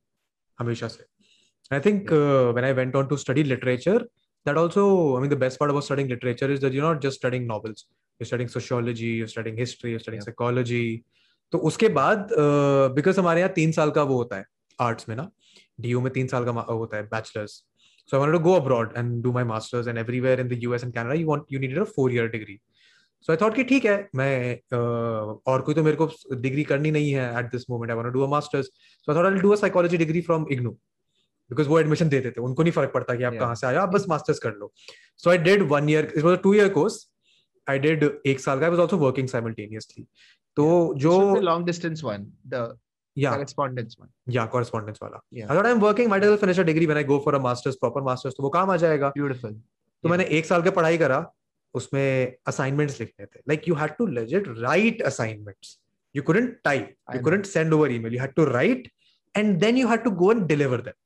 हमेशा से. I think when I went on to study literature that also I mean the best part of studying literature is do not just studying novels you studying sociology you studying history you studying psychology तो उसके बाद because uh, हमारे यहाँ तीन साल का वो होता है आर्ट्स में ना. डीयू में तीन साल का होता है bachelors so i wanted to go abroad and do my masters and everywhere in the us and canada you want you needed a four year degree so i thought कि ठीक है मैं uh, और कोई तो मेरे को डिग्री करनी नहीं है at this moment i want to do a masters so i thought i'll do a psychology degree from ignu because वो एडमिशन देते थे उनको नहीं फ़र्क पड़ता कि आप yeah. कहाँ से आए आप बस मास्टर्स कर लो so I did one year it was a two year course I did एक साल का I was also working simultaneously तो जो long distance one the yeah correspondence one yeah correspondence wala yeah. I thought I'm working might as well finish a degree when I go for a masters proper masters तो वो काम आ जाएगा beautiful तो yeah. मैंने एक साल का पढ़ाई करा उसमें असाइनमेंट्स लिखने थे like you had to legit write assignments you couldn't type you couldn't send over email you had to write and then you had to go and deliver them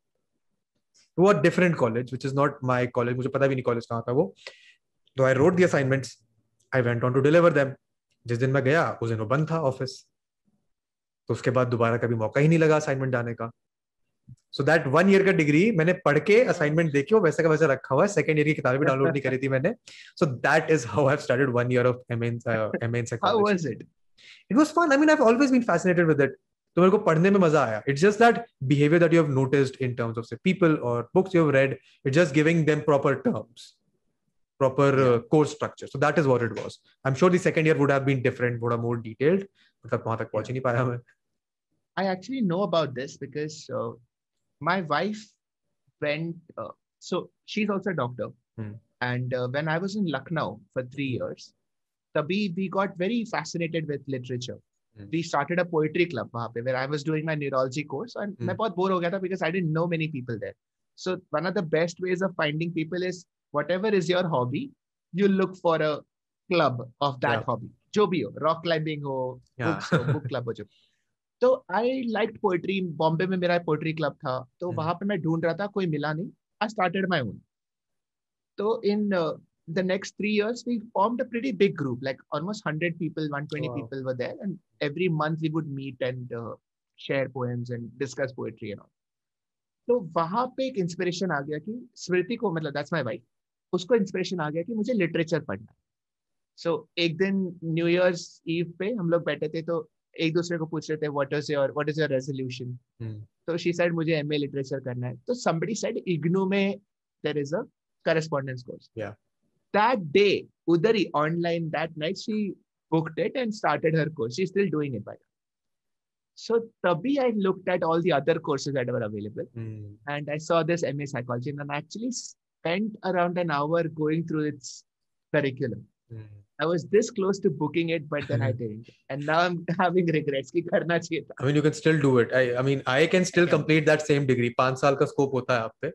to a different college which is not my college मुझे पता भी नहीं college कहाँ था वो तो I wrote the assignments I went on to deliver them जिस दिन मैं गया उस दिन वो बंद था ऑफ़िस तो उसके बाद दोबारा कभी मौका ही नहीं लगा असाइनमेंट जाने का। सो दैट वन ईयर का डिग्री मैंने पढ़ के असाइनमेंट देखी वैसे का वैसे रखा हुआ है। सेकंड ईयर की किताबें भी डाउनलोड नहीं करी थी मैंने। So that is how I have started one year of in psychology how was it it was fun I mean I have always been fascinated with it तो मेरे को पढ़ने में मज़ा आया। It's just that behaviour that you have noticed in terms of से people और books you have read it just giving them proper terms proper uh, course structure. So that is what it was. I'm sure the second year would have been different, would have more detailed. I actually know about this because uh, my wife went. Uh, so she's also a doctor, hmm. and uh, when I was in Lucknow for three years, Tabi, we got very fascinated with literature. Hmm. We started a poetry club where I was doing my neurology course, and hmm. I got bored because I didn't know many people there. So one of the best ways of finding people is whatever is your hobby, you look for a club of that yeah. hobby. जो भी हो rock climbing हो books हो book club हो जो [LAUGHS] तो I like poetry Bombay में मेरा पोएट्री क्लब था तो hmm. yeah. वहाँ पर मैं ढूंढ रहा था कोई मिला नहीं। आई स्टार्टेड माई ओन तो in the next three years we form a pretty big group like almost hundred people one twenty people were there and every month we would meet and share poems and discuss poetry and all तो वहाँ पे एक inspiration आ गया कि स्मृति को मतलब that's my wife उसको इंस्पिरेशन आ गया कि मुझे लिटरेचर पढ़ना सो so, एक दिन न्यू ईयर्स ईव पे हम लोग बैठे थे तो एक दूसरे को पूछ रहे थे what is your what is your resolution तो शी सेड मुझे एमए लिटरेचर करना है. तो somebody said इग्नू में there is a correspondence course या दैट डे उधर ही online that night she booked it and started her course she still doing it by so तभी I looked at all the other courses that were available and I saw this MA psychology and I actually spent around an hour going through its curriculum Hmm. I was this close to booking it, but then I didn't. And now I'm having regrets कि करना चाहिए था. I mean, you can still do it. I, I mean, I can still Okay. complete that same degree. पाँच साल का scope होता है आप पे.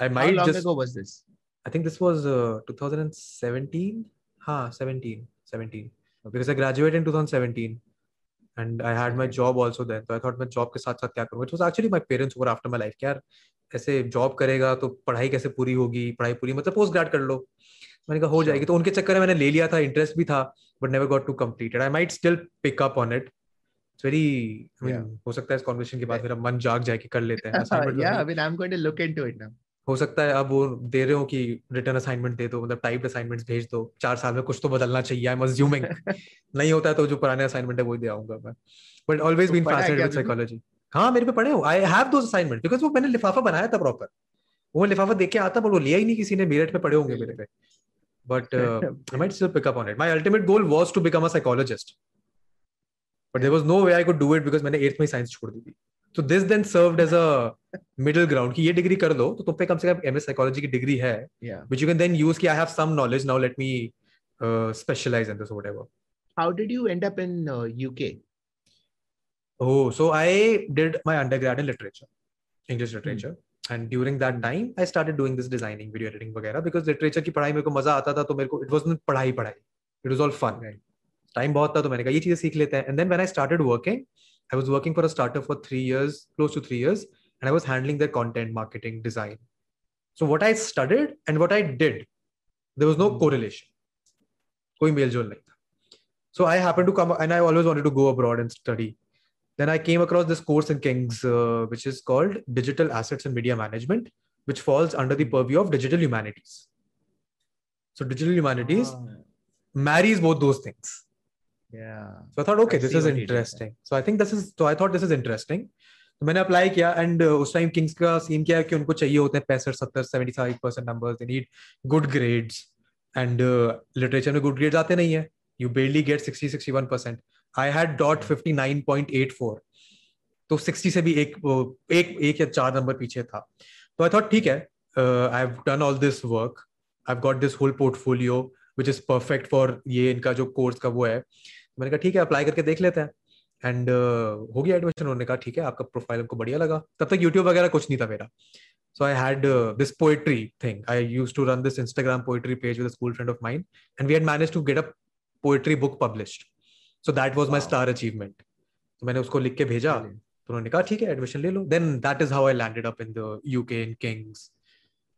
I might How long just. ago was this? I think this was uh, 2017. हाँ, 17, 17. Because I graduated in 2017, and I had my job also then. So I thought मैं job के साथ साथ क्या करूँ? It was actually my parents who were after my life. यार ऐसे job करेगा तो पढ़ाई कैसे पूरी होगी? पढ़ाई पूरी मतलब post grad कर लो. मैंने कहा हो. जाएगी. तो उनके चक्कर में मैंने ले लिया था. इंटरेस्ट भी था, to complete it. I might still pick up on it. It's very. I हो सकता है इस conversation के बाद मेरा मन जाग जाए कि कर लेते हैं. [LAUGHS] हो सकता है अब वो दे रहे हो कि रिटर्न असाइनमेंट दे दो मतलब असाइनमेंट्स भेज दो चार साल में कुछ तो बदलना चाहिए आई एम अज्यूमिंग नहीं होता है तो जो पुराने असाइनमेंट है वही दे आऊँगा मैं but always been fascinated with psychology हाँ मेरे पे पढ़े हो I have those assignment because वो मैंने लिफाफा बनाया था प्रॉपर वो लिफाफा देख के आता पर वो लिया ही नहीं किसी ने मेरठ में पढ़े होंगे मेरे पे but I might still pick up on it my ultimate goal was to become a psychologist but there was no way I could do it because मैंने 8th में साइंस छोड़ दी थी तो this then served as a middle ground कि ये degree कर लो तो तुम पे कम से कम एमएस साइकोलॉजी की डिग्री है Yeah. which you can then use ki i have some knowledge now let me uh, specialize in this or whatever How did you end up in uh, UK? oh so i did my undergrad in literature english literature and during that time i started doing this designing video editing वगैरह because literature की पढ़ाई मेरे को मजा आता था तो मेरे को it wasn't पढ़ाई पढ़ाई it was all fun Right. Time बहुत था तो मैंने कहा ये चीजें सीख लेते हैं and then when i started working i was working for a startup for 3 years close to 3 years and i was handling their content marketing design so what i studied and what i did there was no Hmm. correlation कोई मेल जोल नहीं था so i happened to come and i always wanted to go abroad and study then i came across this course in kings uh, which is called digital assets and media management which falls under the purview of digital humanities so digital humanities Ah, marries both those things yeah. so I thought, okay, I this see is what you did there. interesting. So I think this is, so I thought this is interesting. तो मैंने apply किया and उस time King's का scene क्या है कि उनको चाहिए होते हैं पैंसठ सत्तर seventy five percent number they need good grades and literature में गुड ग्रेड्स आते नहीं है you barely gate sixty sixty one percent I had dot fifty nine point eight four तो सिक्सटी से भी एक एक एक या चार नंबर पीछे था। तो आई थॉट ठीक है I have done all this work I got this whole portfolio which is perfect for ये इनका जो कोर्स का वो है। मैंने कहा ठीक है अप्लाई करके देख लेते हैं। एंड uh, हो गया एडमिशन उन्होंने कहा ठीक है आपका प्रोफ़ाइल उनको बढ़िया लगा। तब तक यूट्यूब वगैरह कुछ नहीं था मेरा। So i had uh, this poetry thing. I used to run this instagram poetry page with a school friend of mine and we had managed to get a poetry book published. so that was my Wow. star achievement तो मैंने उसको लिख के भेजा Brilliant. तो उन्होंने कहा ठीक है एडमिशन ले लो then that is how I landed up in the UK in King's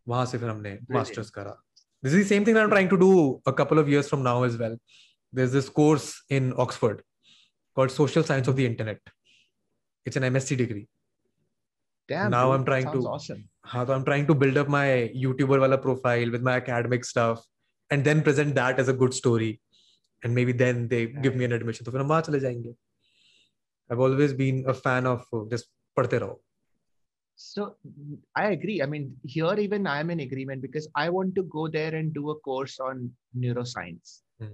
वहां से फिर हमने मास्टर्स करा this is same thing I am trying to do a couple of years from now as well there's this course in Oxford called Social Science of the Internet. It's an MSc degree. Damn. Now dude, I'm trying sounds to- Awesome. हाँ तो I'm trying to build up my YouTuber वाला profile with my academic stuff and then present that as a good story and maybe then they give me an admission तो फिर हम वहाँ चले जाएंगे I've always been a fan of uh, just पढ़ते रहो So mm, I agree. I mean, here even I am in agreement because I want to go there and do a course on neuroscience. Hmm.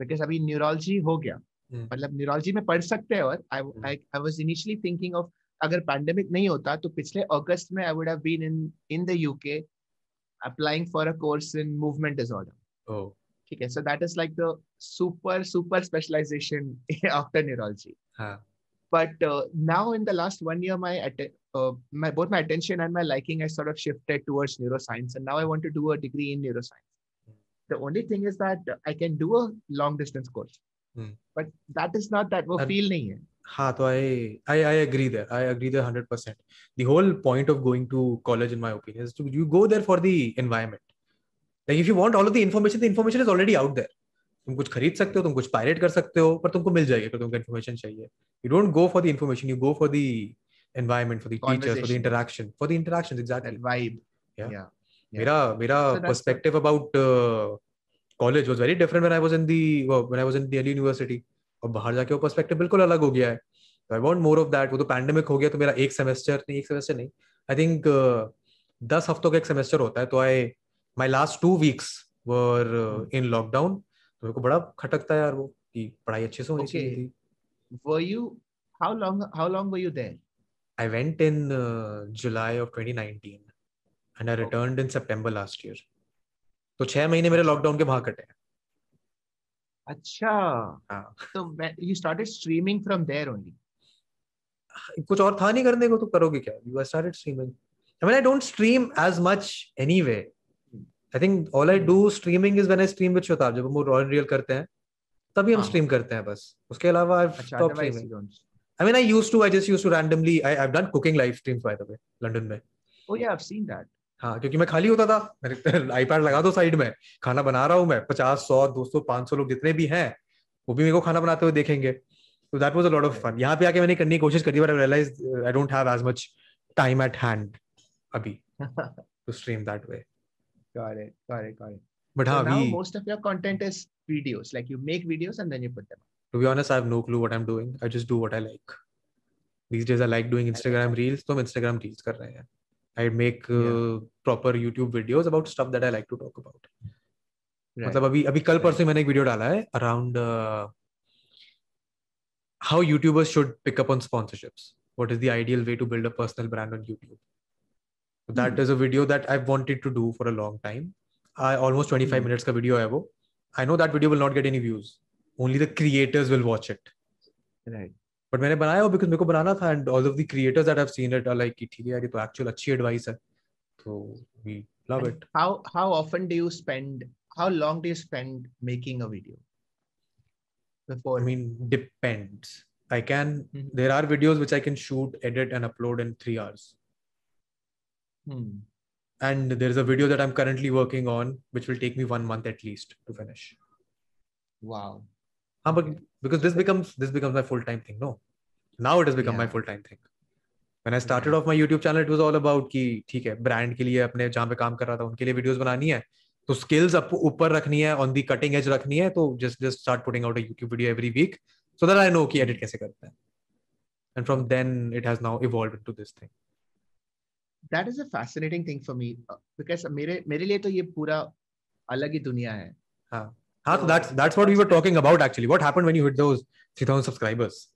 Because अभी neurology हो गया Hmm. मतलब neurology में पढ़ सकते हैं और I, Hmm. I I was initially thinking of अगर pandemic नहीं होता तो पिछले अगस्त में I would have been in in the UK applying for a course in movement disorder. oh ठीक है, so that is like the super super specialization [LAUGHS] after neurology. हाँ but uh, now in the last one year my atten- uh, my both my attention and my liking has sort of shifted towards neuroscience and now i want to do a degree in neuroscience the only thing is that i can do a long distance course Hmm. but that is not that वो And- feel नहीं है हाँ तो I I I agree there. I agree there hundred percent. The whole point of going to college, in my opinion, is to you go there for the Like if you want all of the information, the information is already out there. तुम कुछ खरीद सकते हो तुम कुछ pirate कर सकते हो पर तुमको मिल जाएगी अगर तुमको इन्फॉर्मेशन चाहिए। You don't go for the information you go for the environment for the teachers for the interaction for the interaction that exactly vibe. Yeah. yeah, Yeah. मेरा मेरा perspective about college was very different when I was in the when I was in Delhi university और बाहर जाके वो perspective बिल्कुल अलग हो गया है। I want more of that वो तो पैंडेमिक हो गया तो मेरा एक सेमेस्टर नहीं एक सेमेस्टर नहीं। आई थिंक दस हफ्तों का एक सेमेस्टर होता है तो I my last two weeks were in lockdown मेरे को बड़ा खटकता यार वो कि पढ़ाई अच्छे से होनी चाहिए थी। Were you how long how long were you there I went in July of 2019 and I returned in September last year तो छह महीने मेरे लॉकडाउन के भाग कटे अच्छा। हाँ। तो you started streaming from there only कुछ और था नहीं करने को तो करोगे क्या? You are started streaming I mean I don't stream as much anyway I think all I do streaming is when I stream with Shatab जब हम रॉयल रियल करते हैं तभी हम हाँ। स्ट्रीम करते हैं बस। उसके अलावा I stop streaming. I mean I used to I just used to randomly I I have done cooking live streams by the way London में। Oh yeah, I've seen that. हाँ क्योंकि मैं खाली होता था मेरे [LAUGHS] आईपैड लगा दो साइड में खाना बना रहा हूँ मैं पचास सौ दो सौ पाँच सौ लोग जितने भी हैं वो भी मेरे को खाना बनाते हुए देखेंगे। तो that was a lot of fun यहाँ पे आके मैंने करने की कोशिश करी but I realize I don't have as much time at hand अभी to stream that way got it. Got it. Got it. But So हाँ now we most of your content is videos. Like you make videos and then you put them. To be honest I have no clue what I am doing I just do what I like these days i like doing instagram reels तो हम instagram reels कर रहे हैं i make uh, Yeah. proper youtube videos about stuff that i like to talk about Right. मतलब अभी अभी कल परसों मैंने एक वीडियो डाला है around how YouTubers should pick up on sponsorships. What is the ideal way to build a personal brand on YouTube? So that Hmm. is a video that I've wanted to do for a long time. I almost 25 Hmm. minutes ka video hai wo. I know that video will not get any views. Only the creators will watch it. right. But मैंने बनाया वो because मेरे को बनाना था and all of the creators that I've seen it are like कि ठीक है यार ये तो actual अच्छी advice है. So we love And it. How how often do you spend? How long do you spend making a video? Before I mean, depends. I can. Mhm. There are videos which I can shoot, edit, and upload in three hours. Hmm. And there is a video that I'm currently working on, which will take me one month at least to finish. Wow. Huh, but because this becomes this becomes my full time thing. No, now it has become my Yeah. full time thing. When I started off my YouTube channel, it was all about कि ठीक है brand के लिए अपने जहाँ पे काम कर रहा था उनके लिए videos बनानी है तो skills अप ऊपर रखनी है on the cutting edge रखनी है तो just just start putting out a YouTube video every week so that I know कि edit कैसे करते हैं and from then it has now evolved into this thing. That is a fascinating thing for me uh, because मेरे मेरे लिए तो ये पूरा अलग ही दुनिया है. हाँ हाँ so So, that's that's what we were talking about actually. What happened when you hit those 3000 subscribers?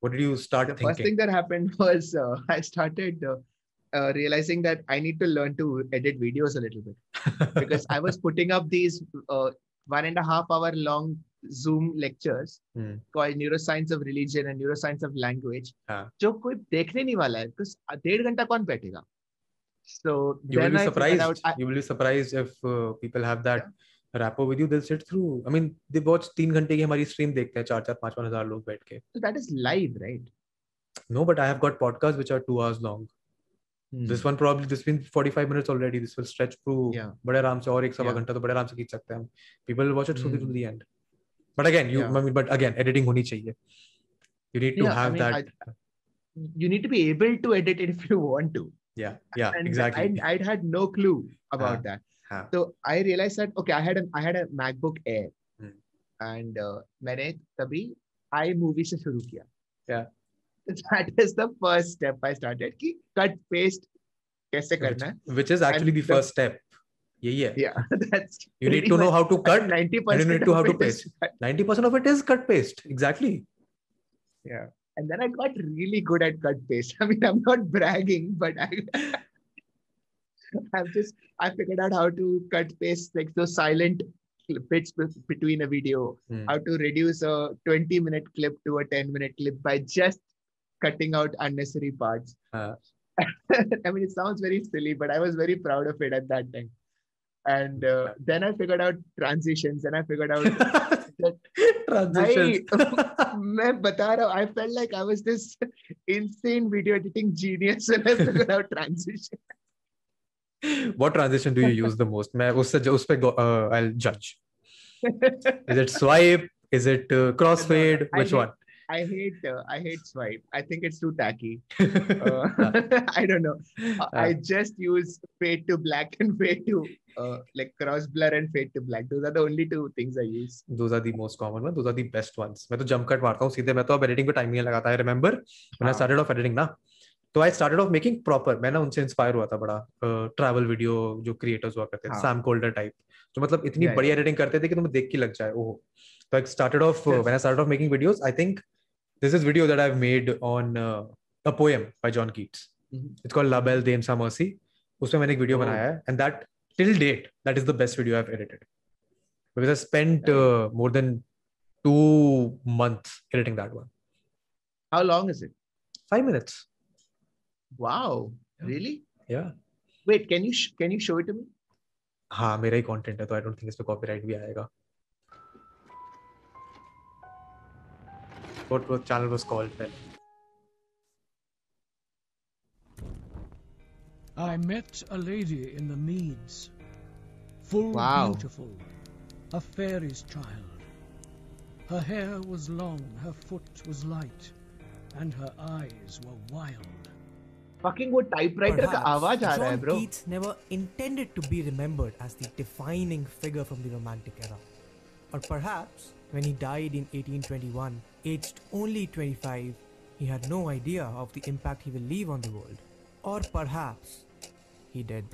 What did you start the thinking? first thing that happened [LAUGHS] was uh, I started uh, uh, realizing that I need to learn to edit videos a little bit [LAUGHS] because I was putting up these uh, one and a half hour long Zoom lectures called neuroscience of religion and neuroscience of language जो कोई देखने नहीं वाला है तो because डेढ़ घंटा कौन बैठेगा? So you will be surprised. out, I, you will be surprised if uh, people have that yeah. Rapport with you they sit through I mean they watch 3 घंटे की हमारी स्ट्रीम देखते हैं चार चार पाँच पाँच हज़ार लोग बैठ के। That is live right no but I have got podcast which are 2 hours long this one problem this been 45 minutes already this will stretch through बड़े आराम से और एक सवा घंटा तो बड़े आराम से खींच सकते हैं people will watch it through the end but again you Yeah. I mean, but again editing होनी चाहिए you need to Yeah, have I mean, that I, you need to be able to edit it if you want to. yeah yeah and exactly I'd, I'd had no clue about हाँ. that. हाँ. So I realized that okay, I had a I had a MacBook Air, Hmm. and uh, मैंने तभी iMovie से शुरू किया. Yeah. That is the first step I started कि cut paste कैसे करना है. which is actually And the- first step यही है Yeah, [LAUGHS] that's you need to know how to cut ninety and you percent need to how to paste [LAUGHS] 90% of it is cut paste exactly Yeah, and then I got really good at cut paste. [LAUGHS] I mean, I'm not bragging, but I, I've just I figured out how to cut paste like those silent bits be- between a video. Hmm. How to reduce a 20 minute clip to a 10 minute clip by just cutting out unnecessary parts. Uh. I mean, it sounds very silly, but I was very proud of it at that time. And uh, then I figured out transitions, and I figured out [LAUGHS] transitions [LAUGHS] मैं बता रहा हूँ I felt like I was this insane video editing genius when I figured out transition. what transition do you use the most मैं उससे जो- उस पे go- uh, I'll judge is it [LAUGHS] swipe is it uh, crossfade I which hate- one I hate uh, I hate swipe. I think it's too tacky. Uh, I don't know. Uh, I just use fade to black and fade to uh, like cross blur and fade to black. Those are the only two things I use. those are the most common one those are the best ones मैं तो jump cut मारता हूँ सीधे मैं तो अब editing पे time नहीं लगाता I remember when I हाँ. started off editing ना तो I started off making proper मैं ना उनसे इंस्पायर हुआ था बड़ा ट्रैवल वीडियो जो क्रिएटर्स हुआ करते थे हाँ. सैम कोल्डर टाइप जो मतलब इतनी बड़ी एडिटिंग करते थे कि तुम्हें देख के लग जाए ओह तो I started off. When I started off making videos I think there's this video that I've made on uh, a poem by John Keats. Mm-hmm. It's called La Belle Dame sans Merci. उसमें मैंने एक video oh. बनाया है and that till date that is the best video I have edited because I spent more than 2 months editing that one. How long is it? 5 minutes. Wow. Really? Yeah. Wait can you can you show it to me? हाँ मेरा ही content है तो I don't think इस पे copyright भी आएगा. what what channel was called then I met a lady in the meads, full Wow. beautiful, a fairy's child. Her hair was long, her foot was light, and her eyes were wild. Fucking वो typewriter का आवाज आ रहा है John bro. Keats never intended to be remembered as the defining figure from the Romantic era. Or perhaps, when he died in 1821, aged only 25, he had no idea of the impact he will leave on the world. Or perhaps, he did.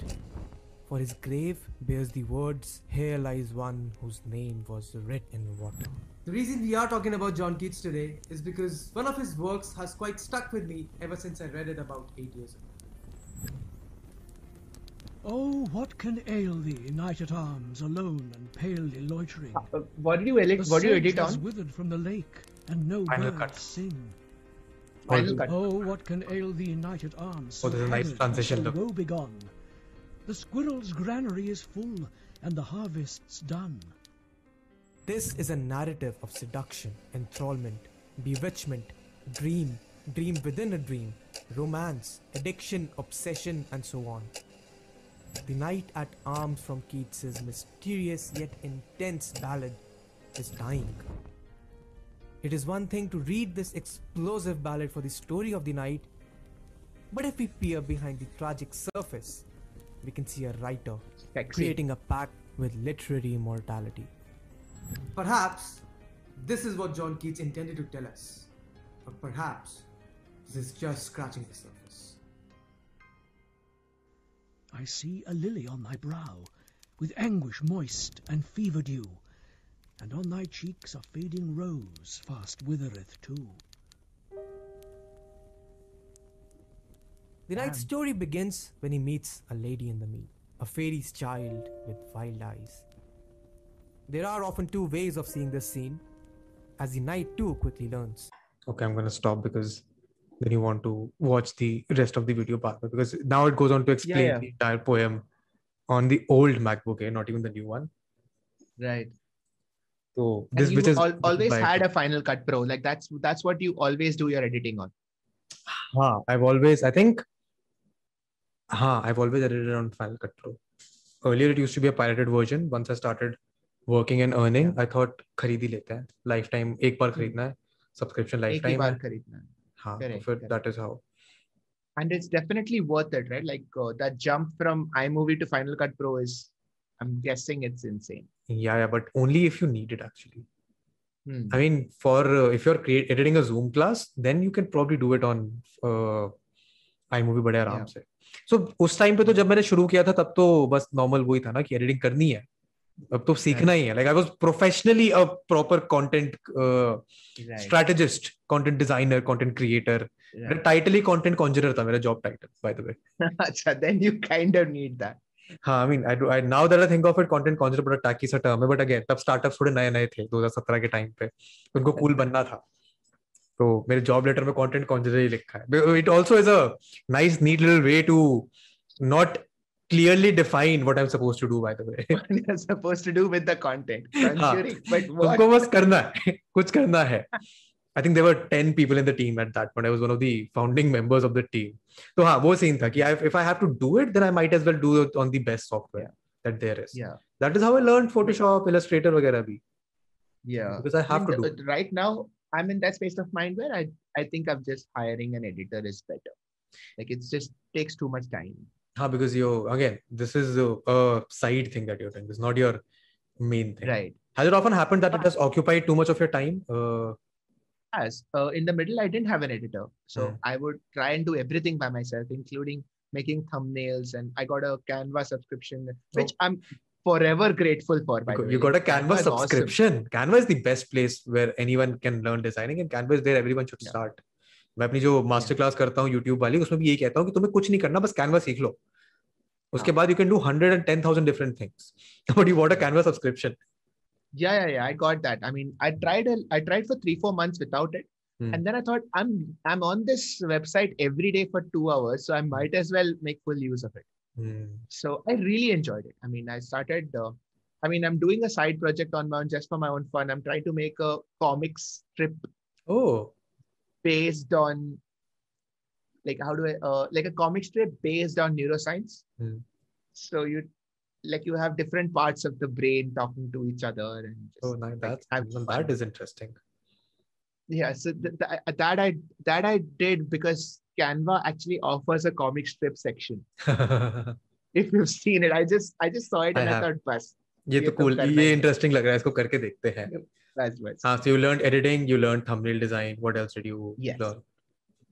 For his grave bears the words, Here lies one whose name was writ in water. The reason we are talking about John Keats today is because one of his works has quite stuck with me ever since I read it about eight years ago. Oh, what can ail thee, knight at arms, alone and palely loitering? Uh, what did you edit? The What do you sedge edit has on? withered from the lake, and no Final birds cut. sing. Final Also- cut. Oh, what can ail thee, knight at arms? Oh, there's a nice haggard and transition so look. Woe begone. The squirrel's granary is full, and the harvest's done. This is a narrative of seduction, enthrallment, bewitchment, dream, dream within a dream, romance, addiction, obsession, and so on. The Knight at Arms from Keats's mysterious yet intense ballad is dying. It is one thing to read this explosive ballad for the story of the knight, but if we peer behind the tragic surface, we can see a writer Sexy. creating a pact with literary immortality. Perhaps this is what John Keats intended to tell us. Or perhaps this is just scratching the surface. I see a lily on thy brow, with anguish moist and fever dew, and on thy cheeks a fading rose fast withereth too. The knight's story begins when he meets a lady in the mead, a fairy's child with wild eyes. There are often two ways of seeing this scene, as the knight too quickly learns. okay i'm going to stop because then you want to watch the rest of the video part because now it goes on to explain yeah. the entire poem on the old macbook eh? not even the new one Right. so And this you which is al- always by- had a Final Cut Pro. Like that's that's what you always do your editing on. [SIGHS] Huh, I've always, I think, huh, I've always edited on Final Cut Pro. Earlier, it used to be a pirated version. Once I started working and earning, I thought खरीद ही लेते हैं lifetime एक बार खरीदना है subscription एक ही lifetime बार है खरीदना है. हाँ तो Correct, फिर correct. that is and it's definitely worth it, right? Like uh, that jump from iMovie to Final Cut Pro is, I'm guessing it's insane. yeah yeah but only if you need it actually Hmm. I mean for uh, if you're create, editing a Zoom class then you can probably do it on uh, iMovie बड़े आराम Yeah. से so उस time पे तो जब मैंने शुरू किया था तब तो बस नॉर्मल वही था ना कि एडिटिंग करनी है अब तो सीखना ही है। Like I was professionally a proper content strategist content designer content creator. Title he content conjurer था मेरा job title by the way Acha, then you kind of need that. हाँ I mean I do I now that I think of it content conjurer बड़ा tacky सा term है but again तब startups थोड़े नए नए थे 2017 के टाइम पे। उनको कूल बनना था। तो मेरे जॉब लेटर में कंटेंट कॉन्जरर ही लिखा है। It also is a nice neat little way to not clearly define what I'm supposed to do by the way [LAUGHS] What you're supposed to do with the content. Conjuring, but what? तुमको बस करना है कुछ करना है I think there were 10 people in the team at that point. I was one of the founding members of the team. तो हाँ वो सीन था कि I, if I have to do it, then I might as well do it on the best software Yeah. that there is. Yeah. That is how I learned Photoshop, Illustrator वगैरह भी Yeah. because I have mean, to do the- it. right now I'm in that space of mind where I I think I'm just hiring an editor is better. Like it's just takes too much time. Huh, because you again, this is a, a side thing that you're doing. This is not your main thing. Right. Has it often happened that it has occupied too much of your time? Uh, As uh, in the middle, I didn't have an editor, so Hmm. I would try and do everything by myself, including making thumbnails. And I got a Canva subscription, which I'm forever grateful for. By you got, way. you got a Canva awesome. subscription. Canva is the best place where anyone can learn designing, and Canva is where everyone should Yeah. start. मैं अपनी जो master class करता हूँ YouTube वाली उसमें भी यही कहता हूँ कि तुम्हें कुछ नहीं करना बस कैनवा सीख लो उसके हाँ. बाद you can do hundred and ten thousand different things but you want a Canva subscription Yeah, yeah, yeah. I got that. I mean, I tried. A, I tried for three, four months without it, Hmm. and then I thought I'm I'm on this website every day for two hours, so I might as well make full use of it. So I really enjoyed it. I mean, I started. Uh, I mean, I'm doing a side project on my own just for my own fun. I'm trying to make a comic strip oh based on, like, how do I, uh, like a comic strip based on neuroscience. Hmm. So you, like, you have different parts of the brain talking to each other, and just, oh nice. like, that's have well, fun. that is interesting yeah so th- th- that i that i did because canva actually offers a comic strip section [LAUGHS] if you've seen it i just i just saw it I and i, have. thought bus ये ये तो तो cool करना ये ही है। Interesting लग रहा है इसको करके देखते हैं that's bus. हाँ so you learned editing you learned thumbnail design what else did you Yes. learn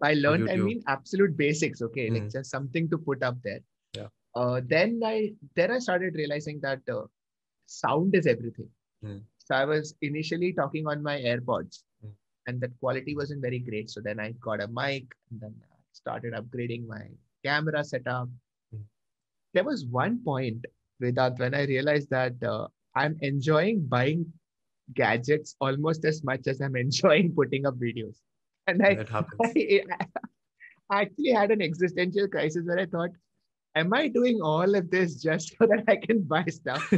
i learned i mean absolute basics okay like Hmm. just something to put up there Yeah. uh then i then i started realizing that uh, sound is everything Hmm. so i was initially talking on my airpods Hmm. and that quality wasn't very great so then i got a mic and then i started upgrading my camera setup Hmm. there was one point Vedat, when i realized that uh, i'm enjoying buying gadgets almost as much as I'm enjoying putting up videos. And I, I, [LAUGHS] I actually had an existential crisis where I thought, am I doing all of this just so that I can buy stuff?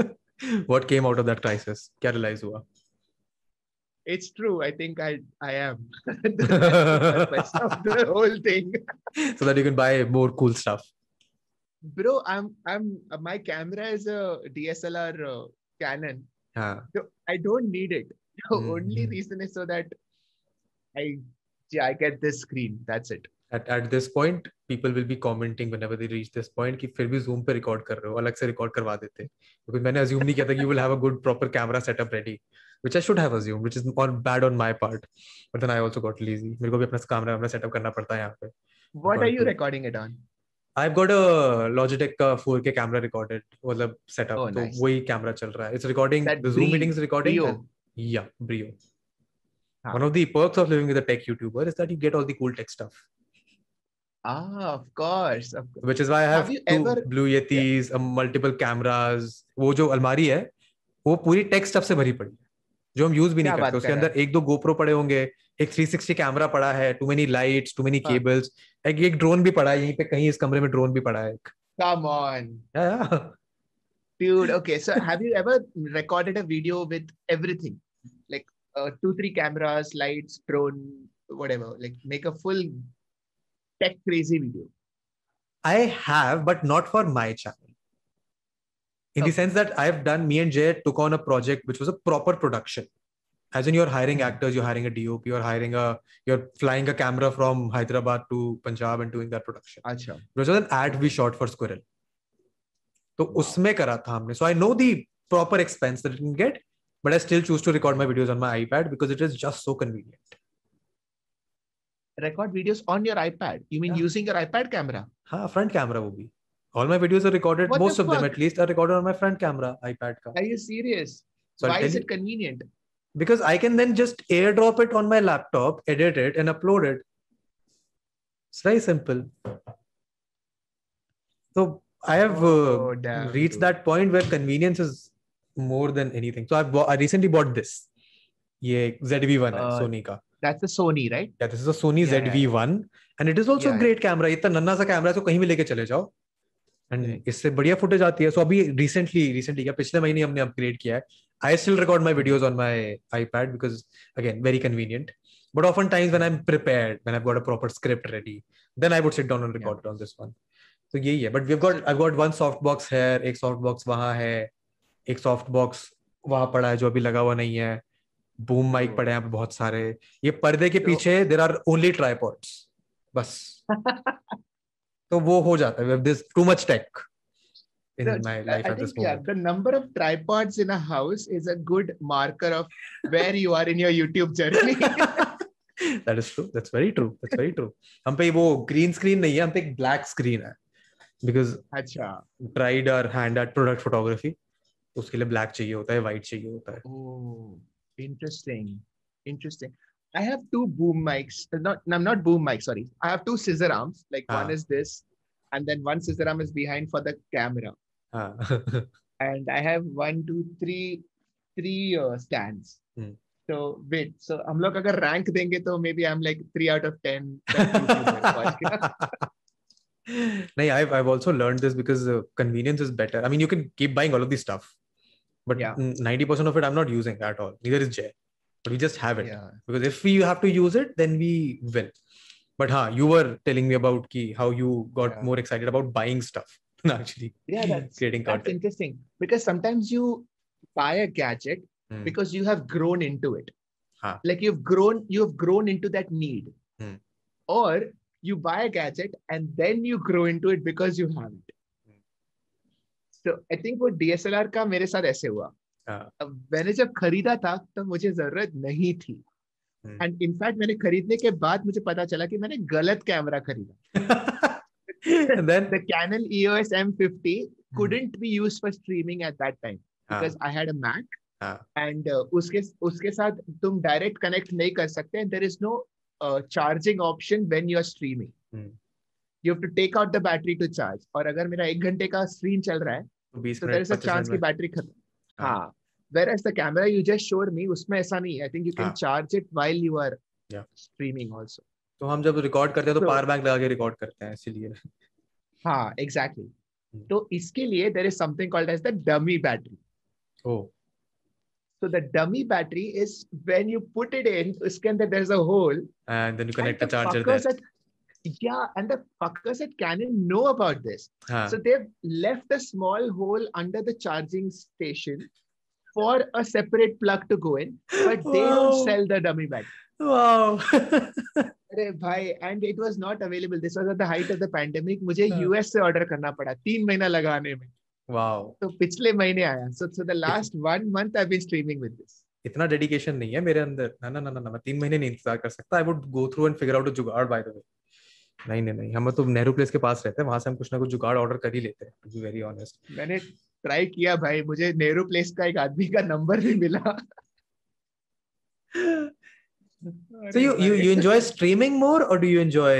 [LAUGHS] what came out of that crisis? Kya? It's true. I think I I am [LAUGHS] the whole thing. so that you can buy more cool stuff. Bro, I'm I'm my camera is a DSLR uh, Canon, हाँ So I don't need it. The Hmm, only hmm. reason is so that I yeah, I get this screen. That's it. at, at this point people will be commenting whenever they reach this point कि फिर भी zoom पे record कर रहे हो अलग से record करवा देते because मैंने assume नहीं किया था कि you will have a good proper camera setup ready which I should have assumed which is on bad on my part but then I also got lazy मेरे को भी अपना camera अपना setup करना पड़ता है यहाँ पे What are you recording it on? I've got a Logitech का 4K camera recorded मतलब setup Oh, तो nice. वही camera चल रहा है it's recording That the Zoom Brio- meeting is recording Brio. and- yeah Brio हाँ. one of the perks of living with a tech YouTuber is that you get all the cool tech stuff Ah, of course. Of course. which is why I have, Have two ever- Blue Yetis, uh, multiple cameras. वो जो अलमारी है वो पूरी take stuff से भरी पड़ी है जो हम यूज़ भी नहीं करते उसके अंदर एक दो गोप्रो पड़े होंगे एक 360 कैमरा पड़ा है too many lights too many हाँ. केबल्स एक एक ड्रोन भी पड़ा है यहीं पे कहीं इस कमरे में ड्रोन भी पड़ा है एक Come on. Yeah, yeah. Dude, okay. So have you ever recorded a video with everything? Like uh, two, three cameras, lights, drone, whatever. Like make a full tech crazy video. I have, but not for my channel. In the Okay. sense that I've done, me and Jay took on a project which was a proper production. As in, you're hiring Hmm. actors, you're hiring a DOP, you're hiring a, you're flying a camera from Hyderabad to Punjab and doing that production. Acha. Which was an ad we shot for Squirrel. तो उसमें करा था हमने. So I know the proper expense that it can get, but I still choose to record my videos on my iPad because it is just so convenient. Record videos on your iPad. You mean Yeah. using your iPad camera? हाँ, front camera वो भी. All my videos are recorded. What the most of them, fuck? at least, are recorded on my front camera, iPad. Ka. Are you serious? So I'll Why tell is you- it convenient? because I can then just airdrop it on my laptop, edit it, and upload it. It's very simple. So I have uh, Oh, damn, reached dude. that point where convenience is more than anything. So I've bought, I recently bought this. ये ZV-1 है Uh, Sony का. That's the Sony, right? Yeah, this is a Sony Yeah, yeah, ZV-1 and it is also Yeah, a great camera. इतना नन्ना सा camera है तो कहीं भी लेके चले जाओ. एंड इससे बढ़िया फुटेज आती है। सो so, अभी रिसेंटली रिसेंटली क्या पिछले महीने हमने अपग्रेड किया है। I still record my videos on my iPad because again very convenient but often times when I am prepare when I got a proper script ready then I would sit down and record on this one तो यही है। But we got I got one soft box है एक soft box वहाँ है एक soft box वहाँ पड़ा है जो अभी लगा हुआ नहीं है। Boom mic oh. पड़े हैं बहुत सारे। ये पर्दे के पीछे देर आर ओनली ट्राईपॉड्स बस। [LAUGHS] तो वो हो जाता है this too much tech in The- I- life I this think yeah, the number of tripods in a house is a good marker of where you are in your YouTube journey. That is true that's very true that's very true हम पे वो green screen नहीं है हम पे एक black screen है because अच्छा. Tried our hand at product photography उसके लिए ब्लैक चाहिए होता है व्हाइट चाहिए होता है Oh, interesting. Interesting. I have two boom mics. uh, Not, no, not boom mics. Sorry, I have two scissor arms. Like one Ah. is this, and then one scissor arm is behind for the camera. हाँ [LAUGHS] And I have one, two, three, three uh, stands. Hmm. So wait. So हम लोग अगर rank देंगे तो maybe I'm like three out of ten. best YouTuber. no, [LAUGHS] I've I've also learned this because uh, convenience is better. I mean, you can keep buying all of this stuff, but Yeah. ninety percent of it I'm not using at all. Neither is Jay, but we just have it yeah. because if we have to use it then we will but huh you were telling me about key how you got yeah. more excited about buying stuff [LAUGHS] actually yeah that's [LAUGHS] creating that's interesting because sometimes you buy a gadget mm. because you have grown into it huh. like you've grown you have grown into that need mm. or you buy a gadget and then you grow into it because you have it hmm. so i think what dslr ka mere saath aise hua अब मैंने जब खरीदा था तब मुझे ज़रूरत नहीं थी Hmm. एंड इनफैक्ट मैंने खरीदने के बाद मुझे पता चला कि मैंने गलत कैमरा खरीदा then the Canon E EOS M50 couldn't be used for streaming at that time हाँ, because I had a Mac हाँ. and uh, उसके उसके साथ तुम डायरेक्ट कनेक्ट नहीं कर सकते there is no uh, charging option when you are streaming Hmm. you have to take out the battery to charge और अगर मेरा एक घंटे का स्क्रीन चल रहा है तो 20 तो there is a chance कि बैटरी खत्म हाँ। The camera you just showed me उसमें ऐसा नहीं I think you can charge it while you are streaming also तो हम जब रिकॉर्ड करते हैं तो पावर बैंक लगा के रिकॉर्ड करते हैं इसीलिए। हाँ एग्जैक्टली हम्म। तो इसके लिए there is something called as the dummy battery So the dummy battery is when you put it in, उसके अंदर there's a hole. And then you connect the charger there. yeah, and the fuckers at Canon know about this. हाँ So they've left a small hole under the charging station for a separate plug to go in, but they Wow. don't sell the dummy battery. Wow अरे भाई, and it was not available. This was at the height of the pandemic. मुझे हाँ. US से order करना पड़ा तीन महीना लगाने में. वाओ तो पिछले महीने आया. So so the last one month I've been streaming with this. इतना डेडिकेशन नहीं है मेरे अंदर ना ना ना ना ना मैं तीन महीने नहीं इंतजार कर सकता I would go through and figure out a जुगाड़ बाय द वे नहीं नहीं नहीं हम तो नेहरू प्लेस के पास रहते हैं वहाँ से हम कुछ ना कुछ जुगाड़ ऑर्डर कर ही लेते हैं वेरी ऑनेस्ट मैंने ट्राई किया भाई मुझे नेहरू प्लेस का एक आदमी का नंबर भी मिला So you you you enjoy streaming more or do you enjoy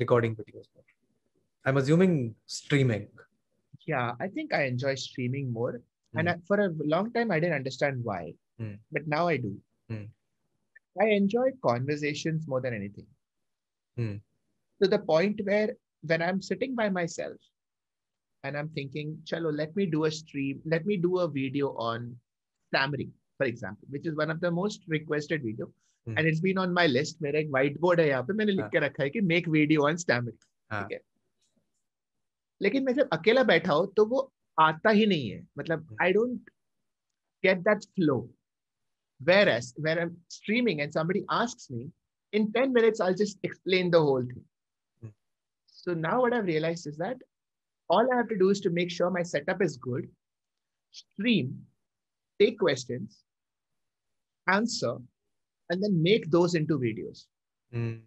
recording videos more? I'm assuming streaming. yeah i think i enjoy streaming more mm. and Hmm. I, for a long time i didn't understand why Hmm. but now i do Hmm. i enjoy conversations more than anything Hmm. to the point where when i'm sitting by myself and i'm thinking chalo let me do a stream let me do a video on stammering for example which is one of the most requested video Hmm. and it's been on my list मेरा एक white board है यहाँ पे मैंने लिख हाँ. के रखा है कि make video on stammering हाँ. ठीक है लेकिन मैं जब अकेला बैठा हूं तो वो आता ही नहीं है मतलब Hmm. I don't get that flow whereas when i'm streaming and somebody asks me in 10 minutes i'll just explain the whole thing Hmm. So now what I've realized is that all I have to do is to make sure my setup is good, stream, take questions, answer, and then make those into videos. Mm.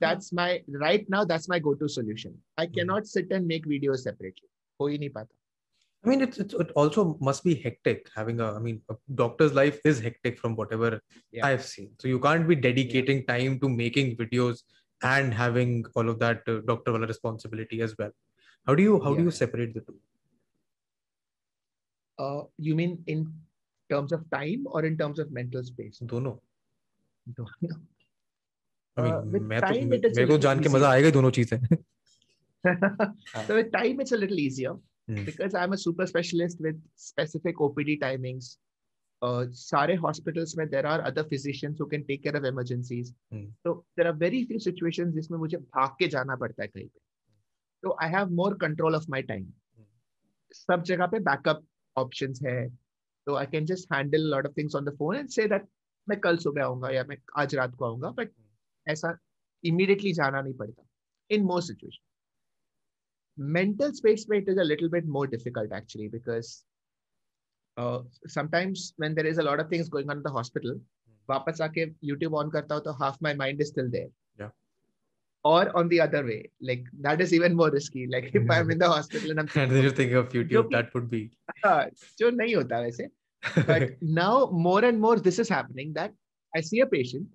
That's my right now. That's my go-to solution. I mm. cannot sit and make videos separately. I mean, it's, it's, it also must be hectic having a. I mean, a doctor's life is hectic from whatever yeah. I've seen. So you can't be dedicating yeah. time to making videos and having all of that uh, doctor wala responsibility as well. How do you how do you Yeah. separate the two? uh, you mean in terms of time or in terms of mental space दोनों. Don't know. I mean, Uh, with मैं तो time, it is a मेरे को little जान के easier. मजा आएगा ही दोनों चीजें. [LAUGHS] so with time it's a little easier Hmm. because i'm a super specialist with specific opd timings सारे हॉस्पिटल्स में there are other physicians who can take care of emergencies तो there are very few situation जिसमें मुझे भाग के जाना पड़ता है कहीं पे। तो I have more control of my time सब जगह पे बैकअप ऑप्शन है। तो I can just handle lot of things on the phone end से दैट मैं कल सुबह आऊँगा या मैं आज रात को आऊँगा बट hmm. ऐसा इमीडिएटली जाना नहीं पड़ता in more situation mental space में it is a little bit more difficult actually because uh, sometimes when there is a lot of things going on in the hospital, वापस आके YouTube on करता हूँ तो half my mind is still there. Yeah. Or on the other way, like that is even more risky. Like if I'm in the hospital and I'm And [LAUGHS] then you think of YouTube, कि- that would be. [LAUGHS] हाँ, जो नहीं होता वैसे but [LAUGHS] now more and more this is happening that I see a patient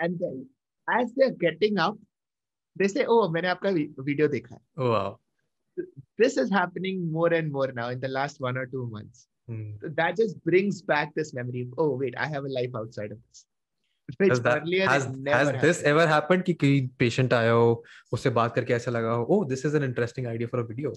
and then as they're getting up, they say, Oh, मैंने आपका vi- video देखा है. oh, wow. This is happening more and more now in the last one or two months. Hmm. So that just brings back this memory of, oh, wait, I have a life outside of this. Which Has, that, earlier has, it never has happened. this ever happened कि कोई patient आया हो उससे बात करके ऐसा लगा हो oh this is an interesting idea for a video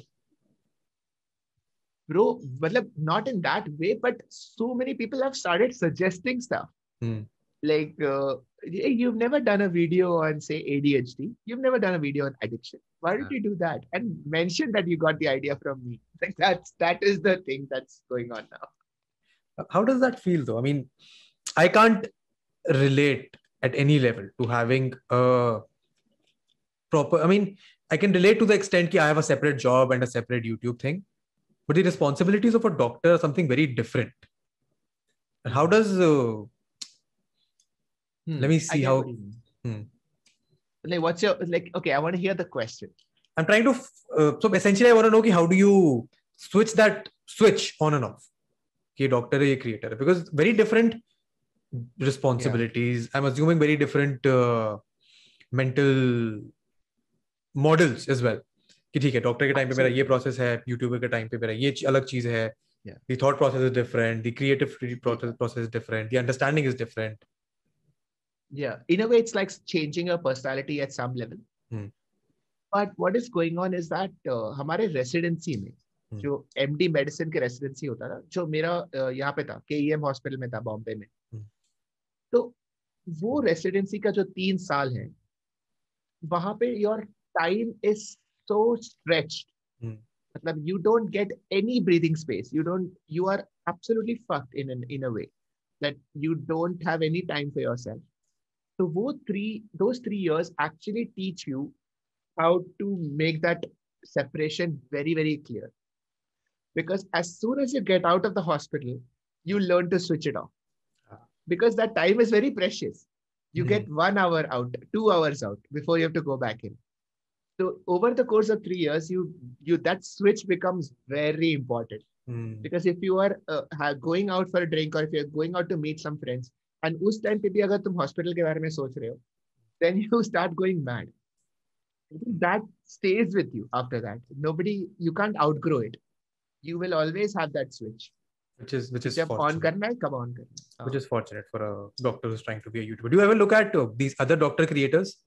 Bro, matlab, not in that way, but so many people have started suggesting stuff. Hmm. Like, uh, "Hey, you've never done a video on, say, ADHD. You've never done a video on addiction. Why did Yeah. you do that? And mention that you got the idea from me. [LAUGHS] Like that's that is the thing that's going on now. how does that feel though i mean i can't relate at any level to having a proper i mean i can relate to the extent that i have a separate job and a separate youtube thing but the responsibilities of a doctor are something very different and how does uh, let me see how what. Hmm. Like, what's your like? Okay, I want to hear the question. i'm trying to f- uh, so essentially i want to know ki how do you switch that switch on and off कि doctor है ये creator है because very different responsibilities i'm assuming very different uh, mental models as well कि ठीक है doctor के time पे मेरा ये प्रोसेस है यूट्यूबर के टाइम पे मेरा ये च- अलग चीज है Yeah. the thought process is different the creative process process is different the understanding is different Yeah, in a way, it's like changing your personality at some level. Hmm. But what is going on is that हमारे residency में hmm. जो M D medicine के residency होता था जो मेरा uh, यहाँ पे था के ई एम हॉस्पिटल में था बॉम्बे में hmm. तो वो रेसिडेंसी का जो तीन साल है वहाँ पे your time is so stretch मतलब you don't get any breathing space you don't you are absolutely fucked in in a way that you don't have any time for yourself तो वो three those three years actually teach you how to make that separation very very clear because as soon as you get out of the hospital you learn to switch it off Ah. because that time is very precious you Mhm. get one hour out two hours out before you have to go back in so over the course of three years you you that switch becomes very important Hmm. because if you are uh, ha- going out for a drink or if you're going out to meet some friends and उस time पे भी अगर तुम hospital के बारे में सोच रहे हो then [LAUGHS] you start going mad I think that stays with you after that. Nobody, you can't outgrow it. You will always have that switch. Which is which is on karna hai, on karna. Oh. Which is fortunate for a doctor who's trying to be a YouTuber. Do you ever look at uh, these other doctor creators?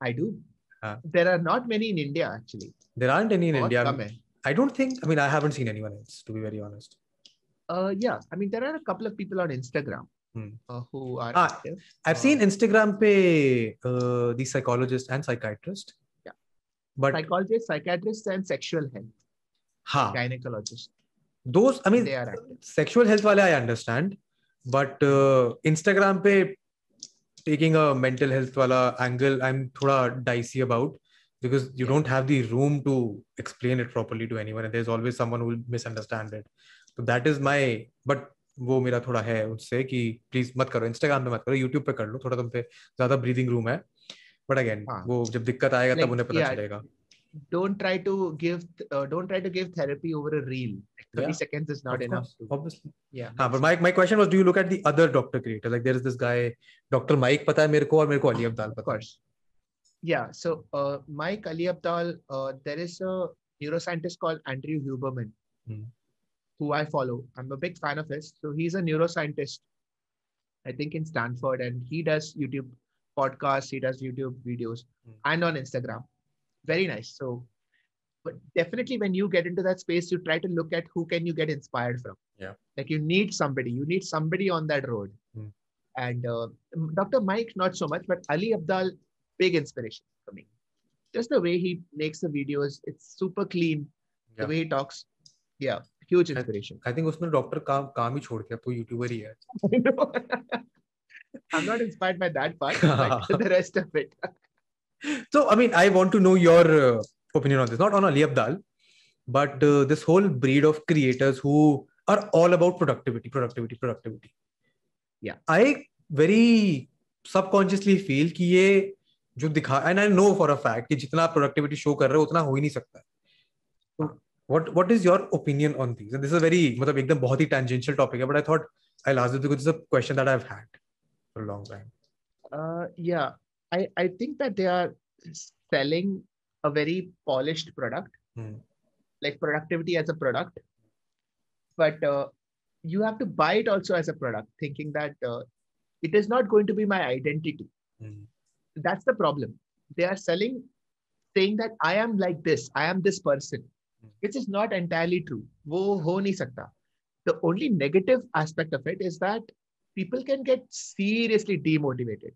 I do. Huh? There are not many in India actually. There aren't any in India. I, I don't think. I mean, I haven't seen anyone else to be very honest. Uh, yeah, I mean, there are a couple of people on Instagram uh, who are Ah, active I've Uh, seen Instagram pe uh, the psychologist and psychiatrist. Yeah. But psychologists psychiatrists and sexual health ha, gynecologists those. I mean, they are active sexual health wale I understand, but uh, Instagram pe taking a mental health wala angle, I'm thoda dicey about because you Yeah. don't have the room to explain it properly to anyone, and there's always someone who will misunderstand it. So that is my. But वो मेरा थोड़ा है उससे कि please मत करो Instagram पे मत करो यूट्यूब पे कर लो थोड़ा तुम पे ज़्यादा ब्रीदिंग रूम है बट अगेन हाँ. वो जब दिक्कत आएगा Like, तब उन्हें पता yeah, चलेगा don't try to give uh, don't try to give therapy over a reel like 30 Yeah. seconds is not Of enough course, obviously yeah हाँ but my my question was do you look at the other doctor creator like there is this guy Dr. Mike पता है मेरे को और मेरे को Ali Abdaal of course yeah so uh, mike ali abdal uh, there is a neuroscientist called andrew huberman Hmm. Who i follow. I'm a big fan of his. So he's a neuroscientist i think in stanford and he does youtube podcasts he does youtube videos Hmm. and on instagram. Very nice. So but definitely when you get into that space you try to look at who can you get inspired from. Yeah. like you need somebody. You need somebody on that road. Hmm. and uh, dr mike not so much but ali abdaal big inspiration for me. Just the way he makes the videos it's super clean Yeah. the way he talks. Yeah huge inspiration. I think उसने doctor काम काम ही छोड़ के अब तो YouTuber ही है I'm not inspired by that part, but the rest of it. so i mean i want to know your uh, opinion on this not on ali abdal but uh, this whole breed of creators who are all about productivity productivity productivity Yeah. i very subconsciously feel कि ये जो दिखा and I know for a fact कि जितना आप productivity show कर रहे हो उतना हो ही नहीं सकता what what is your opinion on these? and this is a very matlab ekdam bahut tangential topic but i thought i'll ask you because it's a question that i've had for a long time uh, yeah i i think that they are selling a very polished product hmm. like productivity as a product but uh, you have to buy it also as a product thinking that uh, it is not going to be my identity mm. that's the problem they are selling saying that i am like this i am this person which is not entirely true. वो हो नहीं सकता. The only negative aspect of it is that people can get seriously demotivated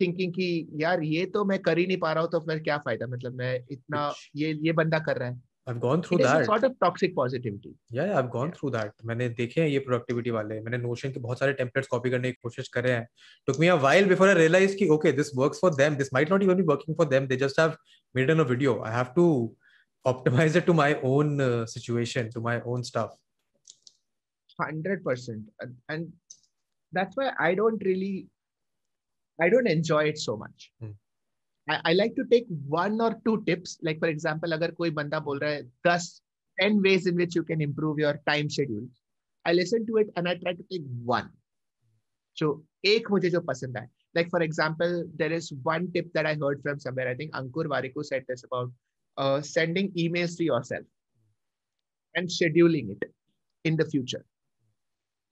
thinking कि यार ये तो मैं कर ही नहीं पा रहा हूँ तो फिर क्या फ़ायदा मतलब मैं इतना ये ये बंदा कर रहा है i've gone through it that sort of toxic positivity yeah, yeah, I've gone yeah. through that. मैंने देखे हैं ये प्रोडक्टिविटी वाले मैंने नोशन के बहुत सारे टेम्पलेट्स कॉपी करने की कोशिश करे हैं took me a while before I realized कि okay this works for them this might not even be working for them they just have made in a video I have to optimize [LAUGHS] it to my own uh, situation to my own stuff? 100% and that's why i don't really i don't enjoy it so much. Hmm. I, I like to take one or two tips. Like for example agar koi banda bol raha hai 10 10 ways in which you can improve your time schedule i listen to it and i try to take one. So ek mujhe jo pasand hai. Like for example there is one tip that i heard from somewhere. I think ankur warikoo said this about uh, sending emails to yourself and scheduling it in the future.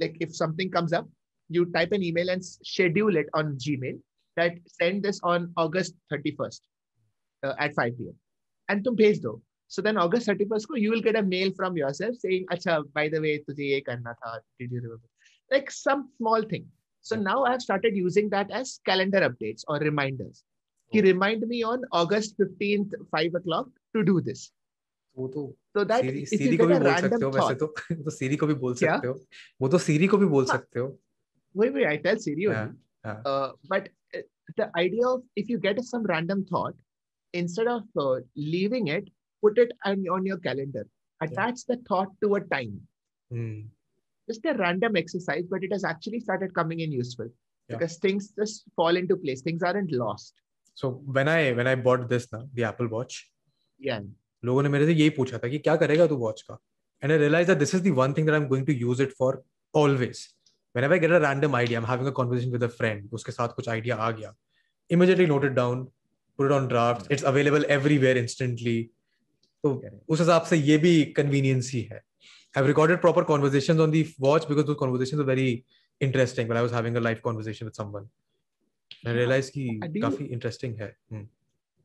Like if something comes up, you type an email and schedule it on Gmail that send this on August 31st uh, at 5 p.m. And to bhej though. So then August 31st you will get a mail from yourself saying, Acha, by the way, tujhe ye karna tha. Did you remember? Like some small thing. So now I've started using that as calendar updates or reminders. कि Oh. remind me on august 15th 5 o'clock to do this वो तो so that Siri if you सीरी [LAUGHS] को get भी a बोल सकते random हो वैसे thought तो तो सीरी को भी बोल क्या? सकते हो वो तो सीरी को भी बोल हाँ. सकते हो wait wait i tell siri only Yeah, yeah. Uh, but uh, the idea of if you get some random thought, instead of uh, leaving it, put it on, on your calendar. Attach the thought to a time. Hmm. Just a random exercise, but it has actually started coming in useful Yeah. because things just fall into place. Things aren't lost. So when I when I bought this now the Apple Watch लोगों ने मेरे से यही पूछा था कि क्या करेगा तू वॉच का and I realize that this is the one thing that I am going to use it for always whenever I get a random idea, I'm having a conversation with a friend, उसके साथ कुछ idea आ गया, immediately note it down, put it on drafts. It's available everywhere instantly. तो उस हिसाब से ये भी convenience ही है. I've recorded proper conversations on the watch because those conversations were very interesting when I was having a live conversation with someone. I realized कि Uh, do काफ़ी interesting है. Hmm.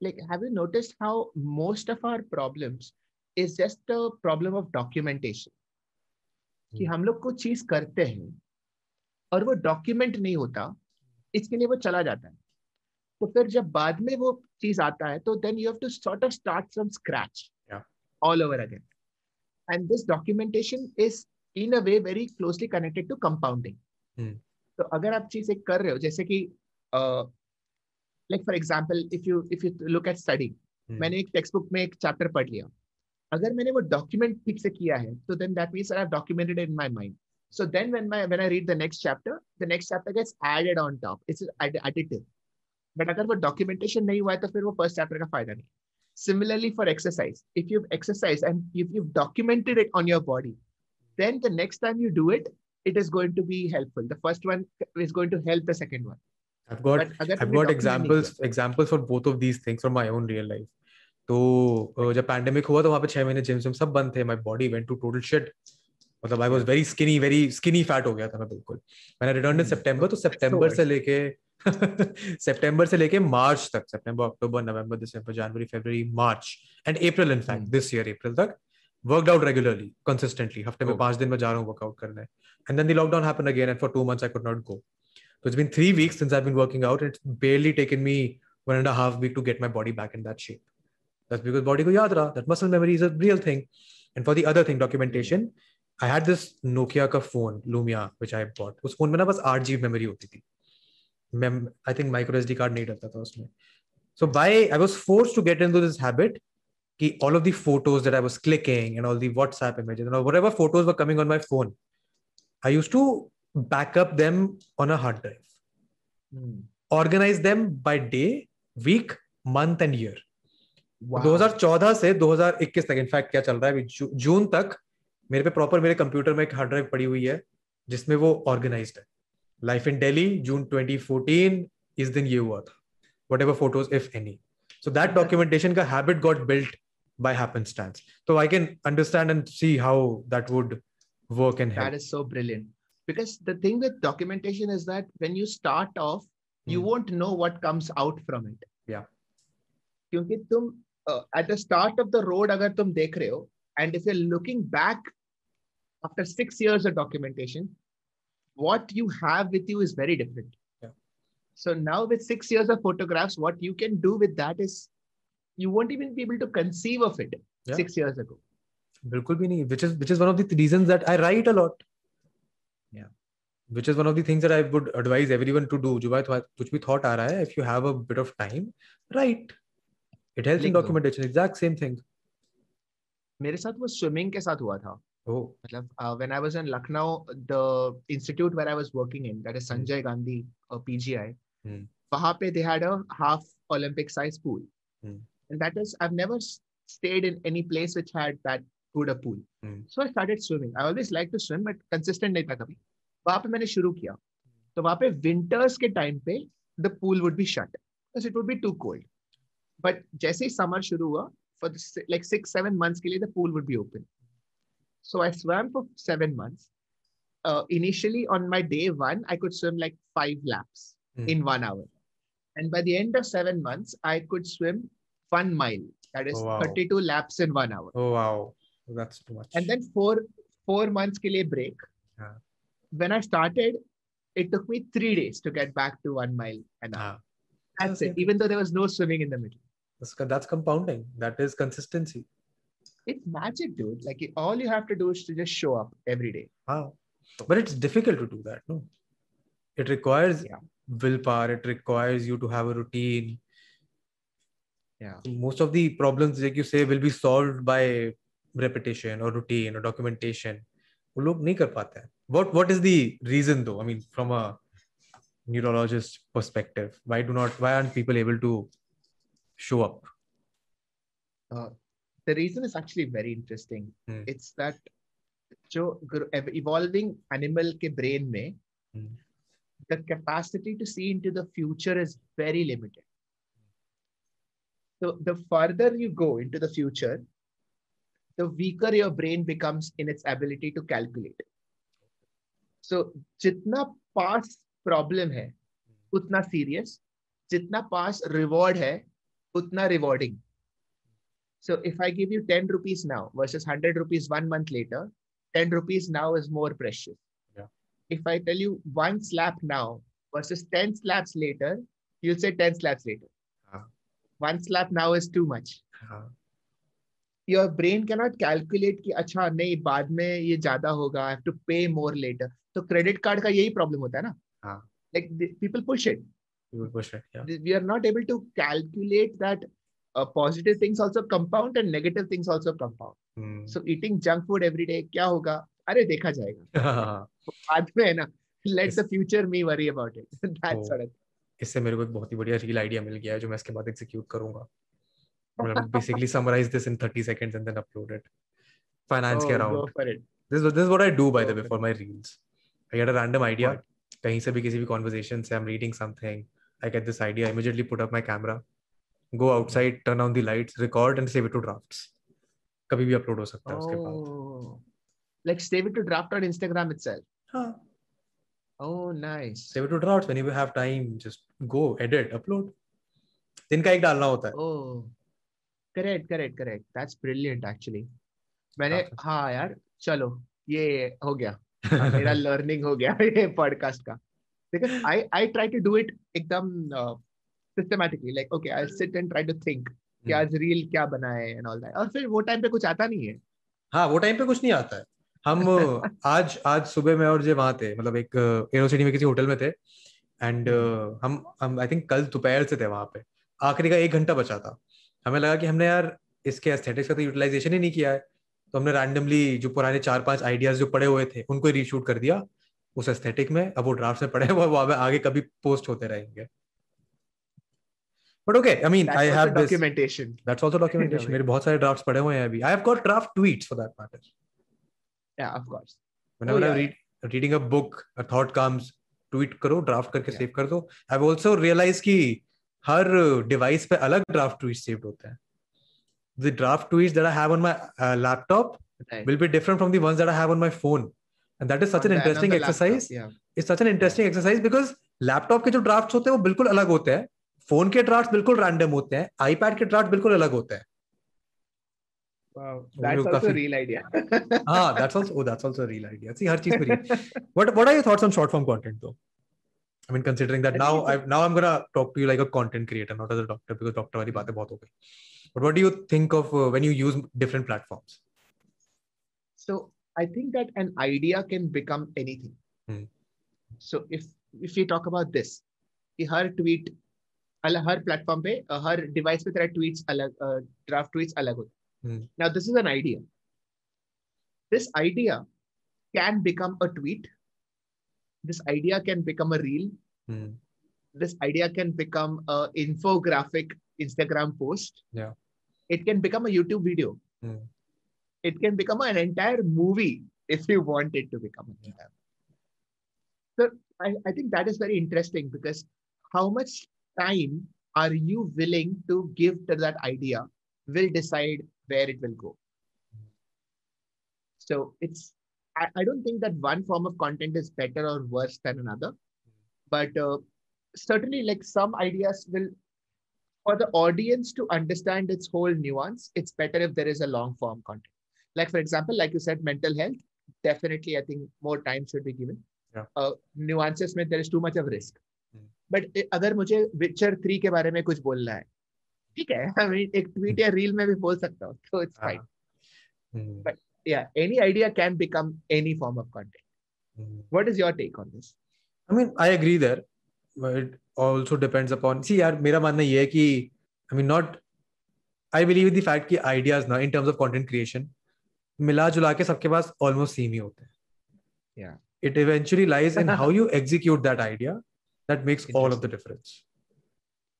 Like, have you noticed how most of our problems is just a problem of documentation? कि Hmm. हम लोग कुछ चीज़ करते हैं और वो डॉक्यूमेंट नहीं होता इसके लिए वो चला जाता है तो फिर जब बाद में वो चीज़ आता है तो then you have to sort of start from scratch all over again and this documentation is in a way very closely connected to compounding. तो अगर आप चीज़ एक कर रहे हो जैसे कि like for example if you if you look at study Hmm. मैंने एक टेक्स्ट बुक में एक चैप्टर पढ़ लिया अगर मैंने वो डॉक्यूमेंट ठीक से किया है तो then that means I have documented in my mind so then when my when i read the next chapter the next chapter gets added on top it's add- additive but अगर वो documentation नहीं हुआ है तो फिर वो first chapter का फायदा नहीं similarly for exercise if you've exercised and if you've documented it on your body then the next time you do it it is going to be helpful the first one is going to help the second one I've got I've got examples examples for both of these things from my own real life. तो जब pandemic हुआ तो वहाँ पे छह महीने gym gym सब बंद थे my body went to total shit मतलब I was very skinny very skinny fat हो गया था मैं बिल्कुल मैंने रिटर्न इन. सितंबर तो सितंबर [LAUGHS] से. लेके सितंबर से लेके मार्च तक September October November December January February March and April in fact Hmm. This year April तक वर्कड आउट रेगुलरली कंसिस्टेंटली हफ़्ते में Oh. पाँच दिन में जा रहा हूँ वर्कआउट करने and then the lockdown happened again and for two months I could not go So it's been three weeks since I've been working out. It's barely taken me one and a half week to get my body back in that shape. That's because body ko yaad raha. That muscle memory is a real thing. And for the other thing, documentation, I had this Nokia का phone, Lumia, which I bought. उस phone में ना बस 8 GB memory होती थी. Mem I think micro SD card नहीं डलता था उसमें. So by I was forced to get into this habit कि all of the photos that I was clicking and all the WhatsApp images and all, whatever photos were coming on my phone, I used to back up them on a hard drive. Hmm. Organize them by day, week, month and year. Wow. 2014 से 2021 तक in fact क्या चल रहा है जू, जून तक मेरे पे प्रॉपर मेरे कंप्यूटर में एक हार्ड ड्राइव पड़ी हुई है जिसमें वो ऑर्गेनाइज्ड है लाइफ इन दिल्ली जून 2014 इस दिन ये हुआ था whatever photos if any so that documentation का habit got built by happenstance so i can understand and see how that would work and help That is so brilliant. Because the thing with documentation is that when you start off, you Hmm. won't know what comes out from it. Yeah. क्योंकि तुम uh, at the start of the road अगर तुम देख रहे हो and if you're looking back after six years of documentation, what you have with you is very different. Yeah. So now with six years of photographs, what you can do with that is you won't even be able to conceive of it Yeah. six years ago. बिल्कुल भी नहीं which is which is one of the reasons that I write a lot Yeah. which is one of the things that I would advise everyone to do जो बात कुछ भी thought आ रहा है if you have a bit of time write it helps in लिख दो। documentation exact same thing मेरे साथ वो स्विमिंग के साथ हुआ था oh मतलब uh, when I was in Lucknow, the institute where I was working in, that is Sanjay Gandhi uh, PGI, Hmm. वहाँ पे they had a half Olympic size pool, Hmm. and that is I've never s- stayed in any place which had that good a pool. Hmm. So I started swimming. I always liked to swim, but consistent नहीं था कभी. वहाँ पे मैंने शुरू किया। तो वहाँ पे विंटर्स के टाइम पे the pool would be shut it would be too cold but जैसे ही समर शुरू हुआ for like six seven months के लिए the pool would be open so I swam for seven months initially on my day one I could swim like five laps in one hour and by the end of seven months I could swim one mile that is thirty two laps in one hour That's too much. And then four four months ke liye break. Yeah. When I started, it took me three days to get back to one mile an hour. Ah, That's Okay. it. Even though there was no swimming in the middle. that's, that's compounding that is consistency It's magic, dude. Like all you have to do is to just show up every day. wow but it's difficult to do that no it requires Yeah. willpower it requires you to have a routine Yeah. most of the problems like you say will be solved by repetition or routine or documentation वो लोग नहीं कर पाते हैं what what is the reason though i mean from a neurologist perspective why do not why aren't people able to show up Uh, the reason is actually very interesting. Hmm. It's that जो gr- ev- evolving animal के brain में Hmm. the capacity to see into the future is very limited. So the further you go into the future, the weaker your brain becomes in its ability to calculate. So जितना past problem है उतना serious, जितना past reward है उतना rewarding. So if I give you 10 rupees now versus 100 rupees one month later, 10 rupees now is more precious. Yeah. If I tell you one slap now versus 10 slaps later, you'll say 10 slaps later. Ah. One slap now is too much. हाँ, Your brain cannot calculate कि अच्छा नहीं बाद में ये ज़्यादा होगा I have to pay more later. तो credit card का यही problem होता है ना? हाँ. It yeah we are not able to calculate that uh, positive things also compound and negative things also compound. Hmm. So eating junk food every day क्या होगा? अरे देखा जाएगा. हाँ, बाद में है ना. Let Yes. the future me worry about it. that Oh. sort of. इससे मेरे को एक बहुत ही बढ़िया रील आइडिया मिल गया है जो मैं इसके बाद एग्जीक्यूट करूँगा basically summarize this in 30 seconds and then upload it. Finance oh, around. This is, this is what I do, by go the way, for my reels. I get a random idea. What? कहीं से भी किसी भी conversation से I am reading something I get this idea immediately put up my camera go outside turn on the lights record and save it to drafts कभी भी upload हो सकता है उसके बाद like save it to draft on Instagram itself हाँ oh nice save it to drafts when you have time just go edit upload दिन का एक डालना होता है oh correct, correct, correct. That's brilliant, actually. मैंने हाँ यार चलो ये हो गया। [LAUGHS] मेरा लर्निंग हो गया ये पॉडकास्ट का। Because I I try to do it एकदम uh, systematically like okay I'll sit and try to think कि Hmm. आज रील क्या बनाए and all that. और फिर वो टाइम पे कुछ आता नहीं है। हाँ वो टाइम पे कुछ नहीं आता है। हम [LAUGHS] आज आज सुबह में और जो वहाँ थे मतलब एक एरो सिटी में किसी होटल में थे। एंड हम हम आई थिंक कल दोपहर से थे वहाँ पे। आखिरी का एक घंटा बचा था। हमें लगा कि हमने यार इसके एस्थेटिक्स का तो यूटिलाइजेशन ही नहीं किया है। तो हमने रैंडमली जो पुराने चार पाँच आइडियाज़ जो पड़े हुए थे उनको रीशूट कर दिया। उस एस्थेटिक में अब वो ड्राफ्ट में पड़े हुए वो आगे कभी पोस्ट होते रहेंगे। But okay I mean I have documentation that's also documentation मेरे बहुत सारे ड्राफ्ट्स पड़े हुए हैं अभी। I have got draft tweets for that matter या of course whenever I read reading a book a thought comes tweet करो draft करके सेव कर दो। आई हैव आल्सो रियलाइज़ कि हर device पे अलग draft tweets saved होते हैं. The draft tweets that I have on my uh, laptop Right. will be different from the ones that I have on my phone. And that is such On an interesting the laptop. Yeah. It's such an interesting yeah. exercise because laptop के जो drafts होते हैं वो बिल्कुल अलग होते हैं phone के ड्राफ्ट बिल्कुल रैंडम होते हैं आईपैड के ड्राफ्ट बिल्कुल अलग होते हैं Wow. That's also a real idea. हाँ that's also oh that's also a real idea see हर चीज़ पे what what are your thoughts on short form content though I mean considering that I now think I now I'm gonna talk to you like a content creator not as a doctor because doctor वाली बातें बहुत हो गई but what do you think of uh, when you use different platforms So I think that an idea can become anything. Hmm. So if if we talk about this, कि हर tweet अलग हर platform पे uh, हर device पे तेरा tweets अलग uh, draft tweets अलग होते हैं. Hmm. Now this is an idea. This idea can become a tweet. This idea can become a reel. hmm. This idea can become a infographic Instagram post. Yeah. It can become a YouTube video. Hmm. It can become an entire movie if you want it to become an entire. So I, I think that is very interesting because how much time are you willing to give to that idea will decide where it will go. So it's I, I don't think that one form of content is better or worse than another, but uh, certainly like some ideas will for the audience to understand its whole nuance, it's better if there is a long form content. Like for example, like you said, mental health, definitely I think more time should be given. Yeah. Uh, nuances में there is too much of risk. Hmm. But i- अगर मुझे Witcher 3 के बारे में कुछ बोलना है, ठीक है, I mean, एक tweet या reel में भी बोल सकता हूँ, so it's fine. Hmm. But- Yeah, any idea can become any form of content. Hmm. What is your take on this? I mean, I agree there, but it also depends upon. See, यार मेरा मानना ये है कि I mean, not. I believe in the fact कि ideas ना in terms of content creation मिला जुला के सबके पास almost same ही होते हैं. Yeah. It eventually lies in how you execute that idea that makes all of the difference.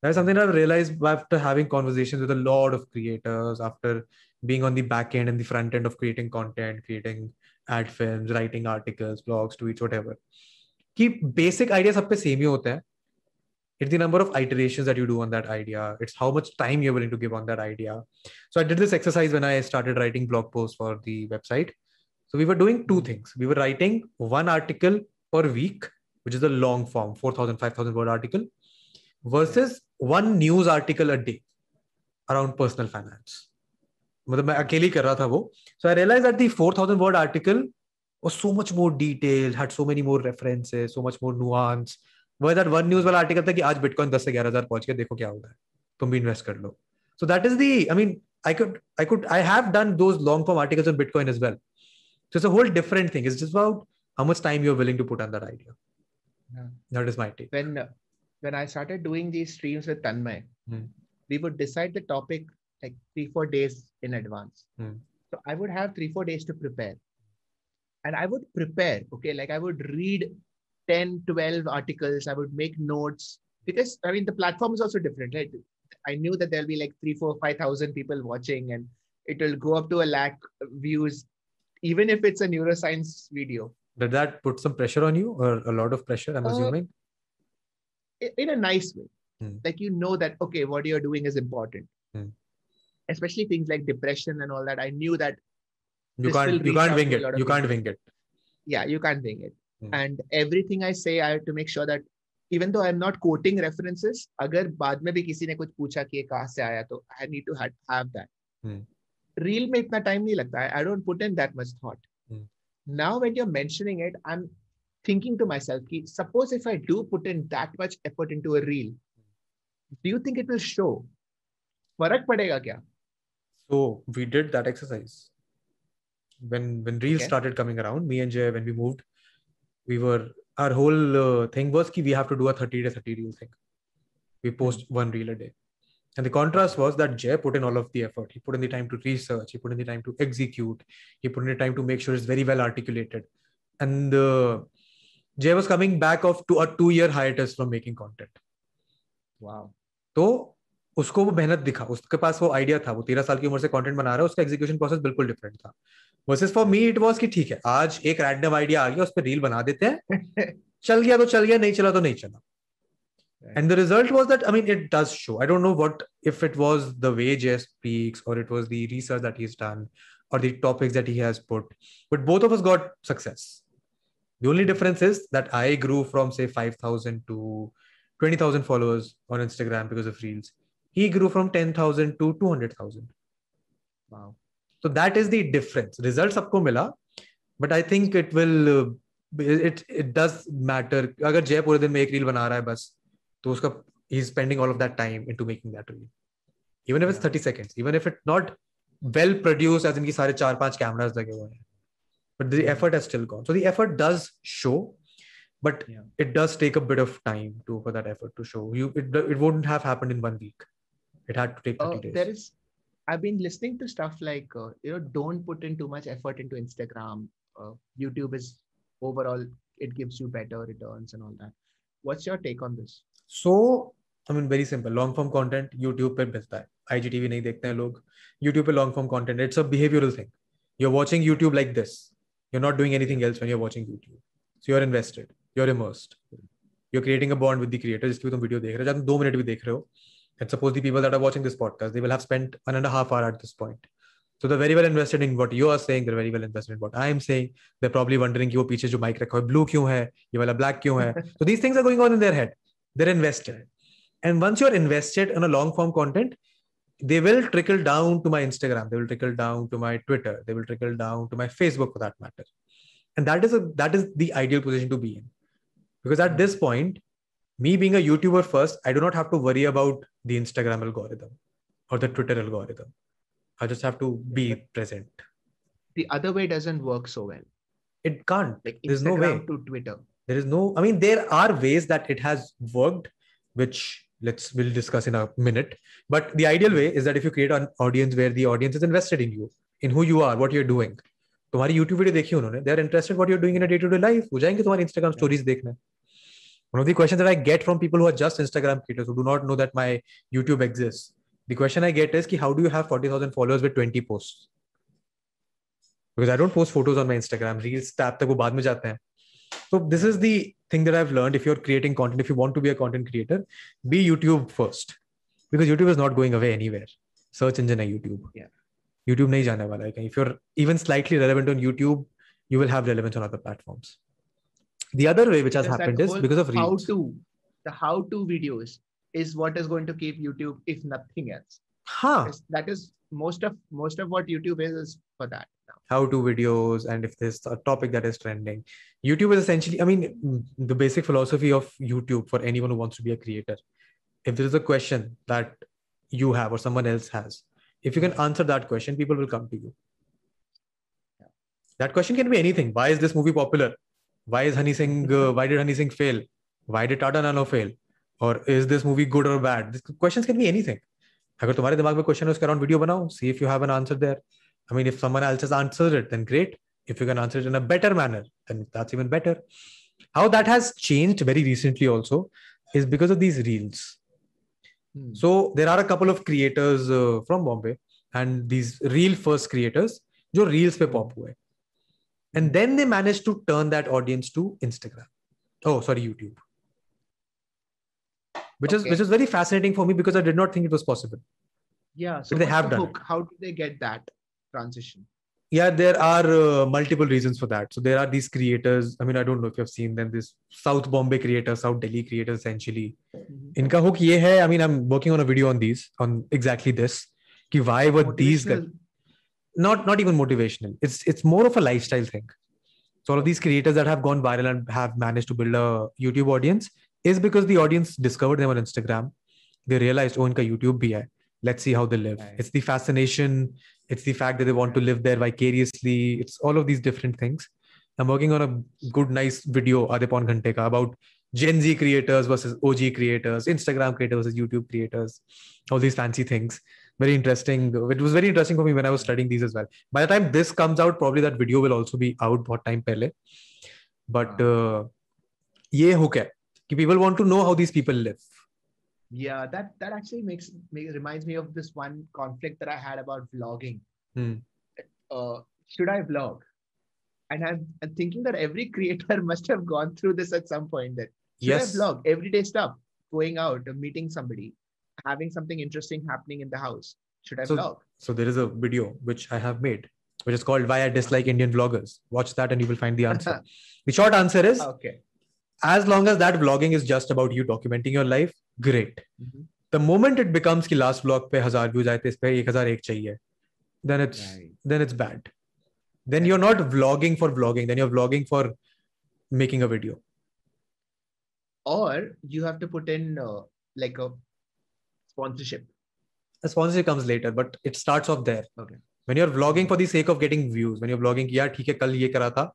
that's something I've realized after having conversations with a lot of creators, after being on the back end and the front end of creating content, creating ad films, writing articles, blogs, tweets, whatever. Keep basic ideas up same hi hota. It's the number of iterations that you do on that idea. It's how much time you're willing to give on that idea. So I did this exercise when I started writing blog posts for the website. So we were doing two things. We were writing one article per week, which is a long form, 4,000, 5,000 word article versus one news article a day around personal finance. मतलब मैं अकेले ही कर रहा था वो so I realized that the 4000 word article was so much more detailed had so many more references so much more nuance वह that one news वाला article था कि आज bitcoin 10 से 11000 पहुंच गया देखो क्या होगा तुम भी इन्वेस्ट कर लो so that is the I mean I could I could I have done those long form articles on bitcoin as well so it's a whole different thing it's just about how much time you're willing to put on that idea Yeah. that is my take when uh, when I started doing these streams with Tanmay, Hmm. we would decide the topic like three four days in advance. Hmm. So I would have three four days to prepare, and I would prepare. Okay, like I would read 10, 12 articles. I would make notes because I mean the platform is also different, right? I knew that there'll be like three, four, five thousand people watching, and it will go up to a lakh views, even if it's a neuroscience video. did that put some pressure on you or a lot of pressure i'm Uh, assuming in a nice way. Hmm. Like you know that okay, what you're doing is important. Hmm. Especially things like depression and all that. I knew that you this can't will you reach can't out wing to a it lot of you can't people. wing it yeah, you can't wing it. Hmm. And everything I say, I have to make sure that even though I'm not quoting references, अगर बाद में भी किसी ने कुछ पूछा कि ये कहाँ से आया तो I need to have, have that. Hmm. Reel में इतना time नहीं लगता. I, I don't put in that much thought. Hmm. Now when you're mentioning it, I'm thinking to myself, कि suppose if I do put in that much effort into a reel, do you think it will show? फर्क पड़ेगा क्या? So we did that exercise. when when reels Okay. started coming around, me and Jay, when we moved, we were our whole uh, thing was ki we have to do a 30 day 30 reel thing. We post one reel a day. And the contrast was that Jay put in all of the effort. He put in the time to research. He put in the time to execute. He put in the time to make sure it's very well articulated. And uh, J was coming back off to a two year hiatus from making content तो उसको वो मेहनत दिखा। उसके पास वो idea था। वो तेरह साल की उम्र से कंटेंट बना रहा है उसका एग्जीक्यूशन प्रोसेस बिल्कुल डिफरेंट था। Versus for me it was की ठीक है आज एक रैंडम आइडिया आ गया उस पर रील बना देते हैं। [LAUGHS] चल गया तो चल गया नहीं चला तो नहीं चला। And the result was that I mean it does show I don't know what if it was the way J speaks और it was the research that is done और the topics that he got success the only difference is that i grew from say 5000 to 20000 followers on instagram because of reels he grew from 10000 to 200000 Wow. so that is the difference result sabko mila but i think it will uh, it it does matter अगर जय पूरे दिन में एक reel बना रहा है बस तो उसका he is spending all of that time into making that reel even if it's 30 seconds even if it's not well produced as in की सारे चार पांच cameras लगे हुए हैं but the effort has still gone so the effort does show but Yeah. it does take a bit of time to for that effort to show you it, it wouldn't have happened in one week it had to take 30 Uh, days there is i've been listening to stuff like uh, you know don't put in too much effort into instagram uh, youtube is overall it gives you better returns and all that what's your take on this so I mean very simple long form content YouTube पे मिलता है IGTV नहीं देखते हैं लोग YouTube पे long form content it's a behavioural thing you are watching YouTube like this you are not doing anything else when you are watching YouTube so you are invested you are immersed you are creating a bond with the creator जिसकी तुम video देख रहे हो जब तुम दो minute भी देख रहे हो and suppose the people that are watching this podcast they will have spent one and a half hour at this point so they're very well invested in what you are saying they're very well invested in what i am saying they're probably wondering कि वो पीछे जो mic रखा है blue क्यों है ये वाला ब्लैक क्यों है so [LAUGHS] these things are going on in their head they're invested and once you're invested in a long form content they will trickle down to my instagram. They will trickle down to my twitter. They will trickle down to my facebook for that matter. And that is a that is the ideal position to be in. Because at this point me being a youtuber first i do not have to worry about the instagram algorithm or the twitter algorithm. I just have to be present. The other way doesn't work so well. It can't. Like There's no way. to twitter. There is no i mean there are ways that it has worked which let's we'll discuss in a minute but the ideal way is that if you create an audience where the audience is invested in you in who you are what you're doing तुम्हारी YouTube video देखी उन्होंने they are interested what you're doing in a day to day life वो जाएंगे तुम्हारी Instagram stories देखने one of the questions that I get from people who are just Instagram creators who do not know that my YouTube exists the question I get is कि how do you have 40,000 followers with 20 posts because I don't post photos on my Instagram reels tab तक वो बाद में जाते हैं so this is the thing that i've learned if you're creating content if you want to be a content creator be youtube first. Because youtube is not going away anywhere. Search engine है youtube. Yeah. youtube nahi jane wala hai if you're even slightly relevant on youtube you will have relevance on other platforms. The other way which has There's happened is because of how to. the how to videos is what is going to keep youtube if nothing else. Huh. that is most of most of what youtube is is for that how to videos and if there's a topic that is trending youtube is essentially i mean mm, the basic philosophy of youtube for anyone who wants to be a creator if there is a question that you have or someone else has if you can answer that question people will come to you that question can be anything why is this movie popular why is honey singh uh, why did honey singh fail why did tata nano fail or is this movie good or bad these questions can be anything अगर तुम्हारे दिमाग में question है उसके around video बनाओ see if you have an answer there I mean, if someone else has answered it, then great. If you can answer it in a better manner, then that's even better. How that has changed very recently also is because of these reels. Hmm. So there are a couple of creators uh, from Bombay and these reel first creators जो reels पे pop हुए. And then they managed to turn that audience to Instagram. Oh, sorry, YouTube. Which is Okay. which is very fascinating for me because I did not think it was possible. yeah so they what's have the done hook? how do they get that Transition. Yeah there are uh, multiple reasons for that. So there are these creators i mean i don't know if you've seen them this south bombay creators south delhi creators essentially. Inka hook ye hai i mean i'm working on a video on these on exactly this ki why were these guys not not even motivational. It's it's more of a lifestyle thing. So all of these creators that have gone viral and have managed to build a youtube audience is because the audience discovered them on instagram. They realized oh inka youtube bhi hai let's see how they live. Right. it's the fascination. It's the fact that they want to live there vicariously. It's all of these different things. I'm working on a good nice video adipon ghante ka about gen z creators versus og creators instagram creators versus youtube creators all these fancy things. Very interesting. It was very interesting for me when i was studying these as well. By the time this comes out probably that video will also be out what time pehle. But uh, ye hook hai ki people want to know how these people live. Yeah, that that actually makes me reminds me of this one conflict that I had about vlogging. Hmm. Uh, should I vlog? And I'm, I'm thinking that every [LAUGHS] creator must have gone through this at some point. That should yes I vlog everyday stuff, going out, meeting somebody, having something interesting happening in the house? Should I So- vlog? So there is a video which I have made, which is called "Why I Dislike Indian Vloggers." Watch that, and you will find the answer. [LAUGHS] the short answer is: Okay. as long as that vlogging is just about you documenting your life, great the moment it becomes की last block पे हज़ार views आए थे इस पे एक हज़ार एक चाहिए then it's then it's bad then you are not vlogging for vlogging then you are vlogging for making a video or you have to put in uh, like a sponsorship a sponsorship comes later but it starts off there okay when you're vlogging for the sake of getting views when you're vlogging yeah okay, hai kal ye kara tha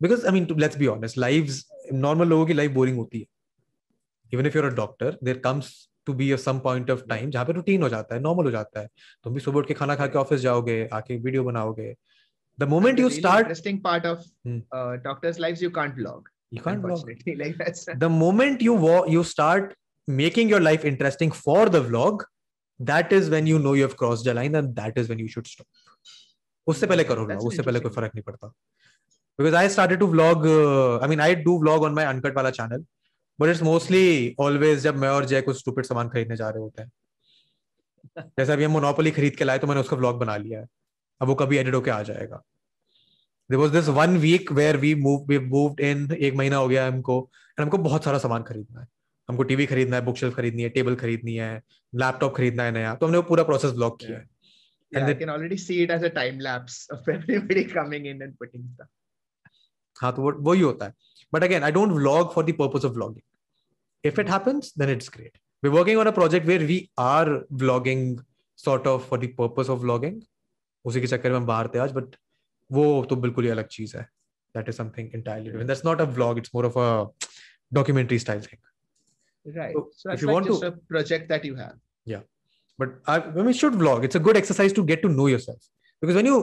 because i mean to, let's be honest lives normal logo ki life boring hoti hai even if you're a doctor there comes to be some point of time जहाँ पे routine हो जाता है normal हो जाता है। तुम भी सुबह उठ के खाना खा के ऑफ़िस जाओगे आके वीडियो बनाओगे। The moment you start interesting part of doctors lives you can't vlog you can't vlog. [LAUGHS] Like that's the moment you wa- you start making your life interesting for the vlog that is when you know you have crossed the line and that is when you should stop. उससे पहले करो ना उससे पहले कोई फ़र्क नहीं पड़ता। Because I started to vlog I mean I do vlog on my uncut वाला channel but it's mostly always जब मैं और जय कुछ stupid सामान खरीदने जा रहे होते हैं। जैसे अभी हम मोनोपोली खरीद के लाए तो मैंने उसका vlog बना लिया है। अब वो कभी एडिट होके आ जाएगा। There was this one week where we moved we moved in एक महीना हो गया हमको। And हमको बहुत सारा सामान खरीदना है। हमको टीवी खरीदना है बुक शेल्फ खरीदनी है टेबल खरीदनी है लैपटॉप खरीदना है नया। तो हमने वो पूरा प्रोसेस ब्लॉग किया है। Yeah, And I can already see it as a time lapse of [LAUGHS] everybody coming in and putting stuff. हाँ तो वो वही होता है। But again I don't vlog for the purpose of vlogging if it happens then it's great we working on a project where we are vlogging sort of for the purpose of vlogging उसी के चक्कर में हम बाहर थे आज but वो तो बिल्कुल ही अलग चीज है that is something entirely different that's not a vlog it's more of a documentary style thing Right. So, So, if that's you like want just to- a project that you have. but I, I mean, we should vlog. It's a good exercise to get to know yourself because when you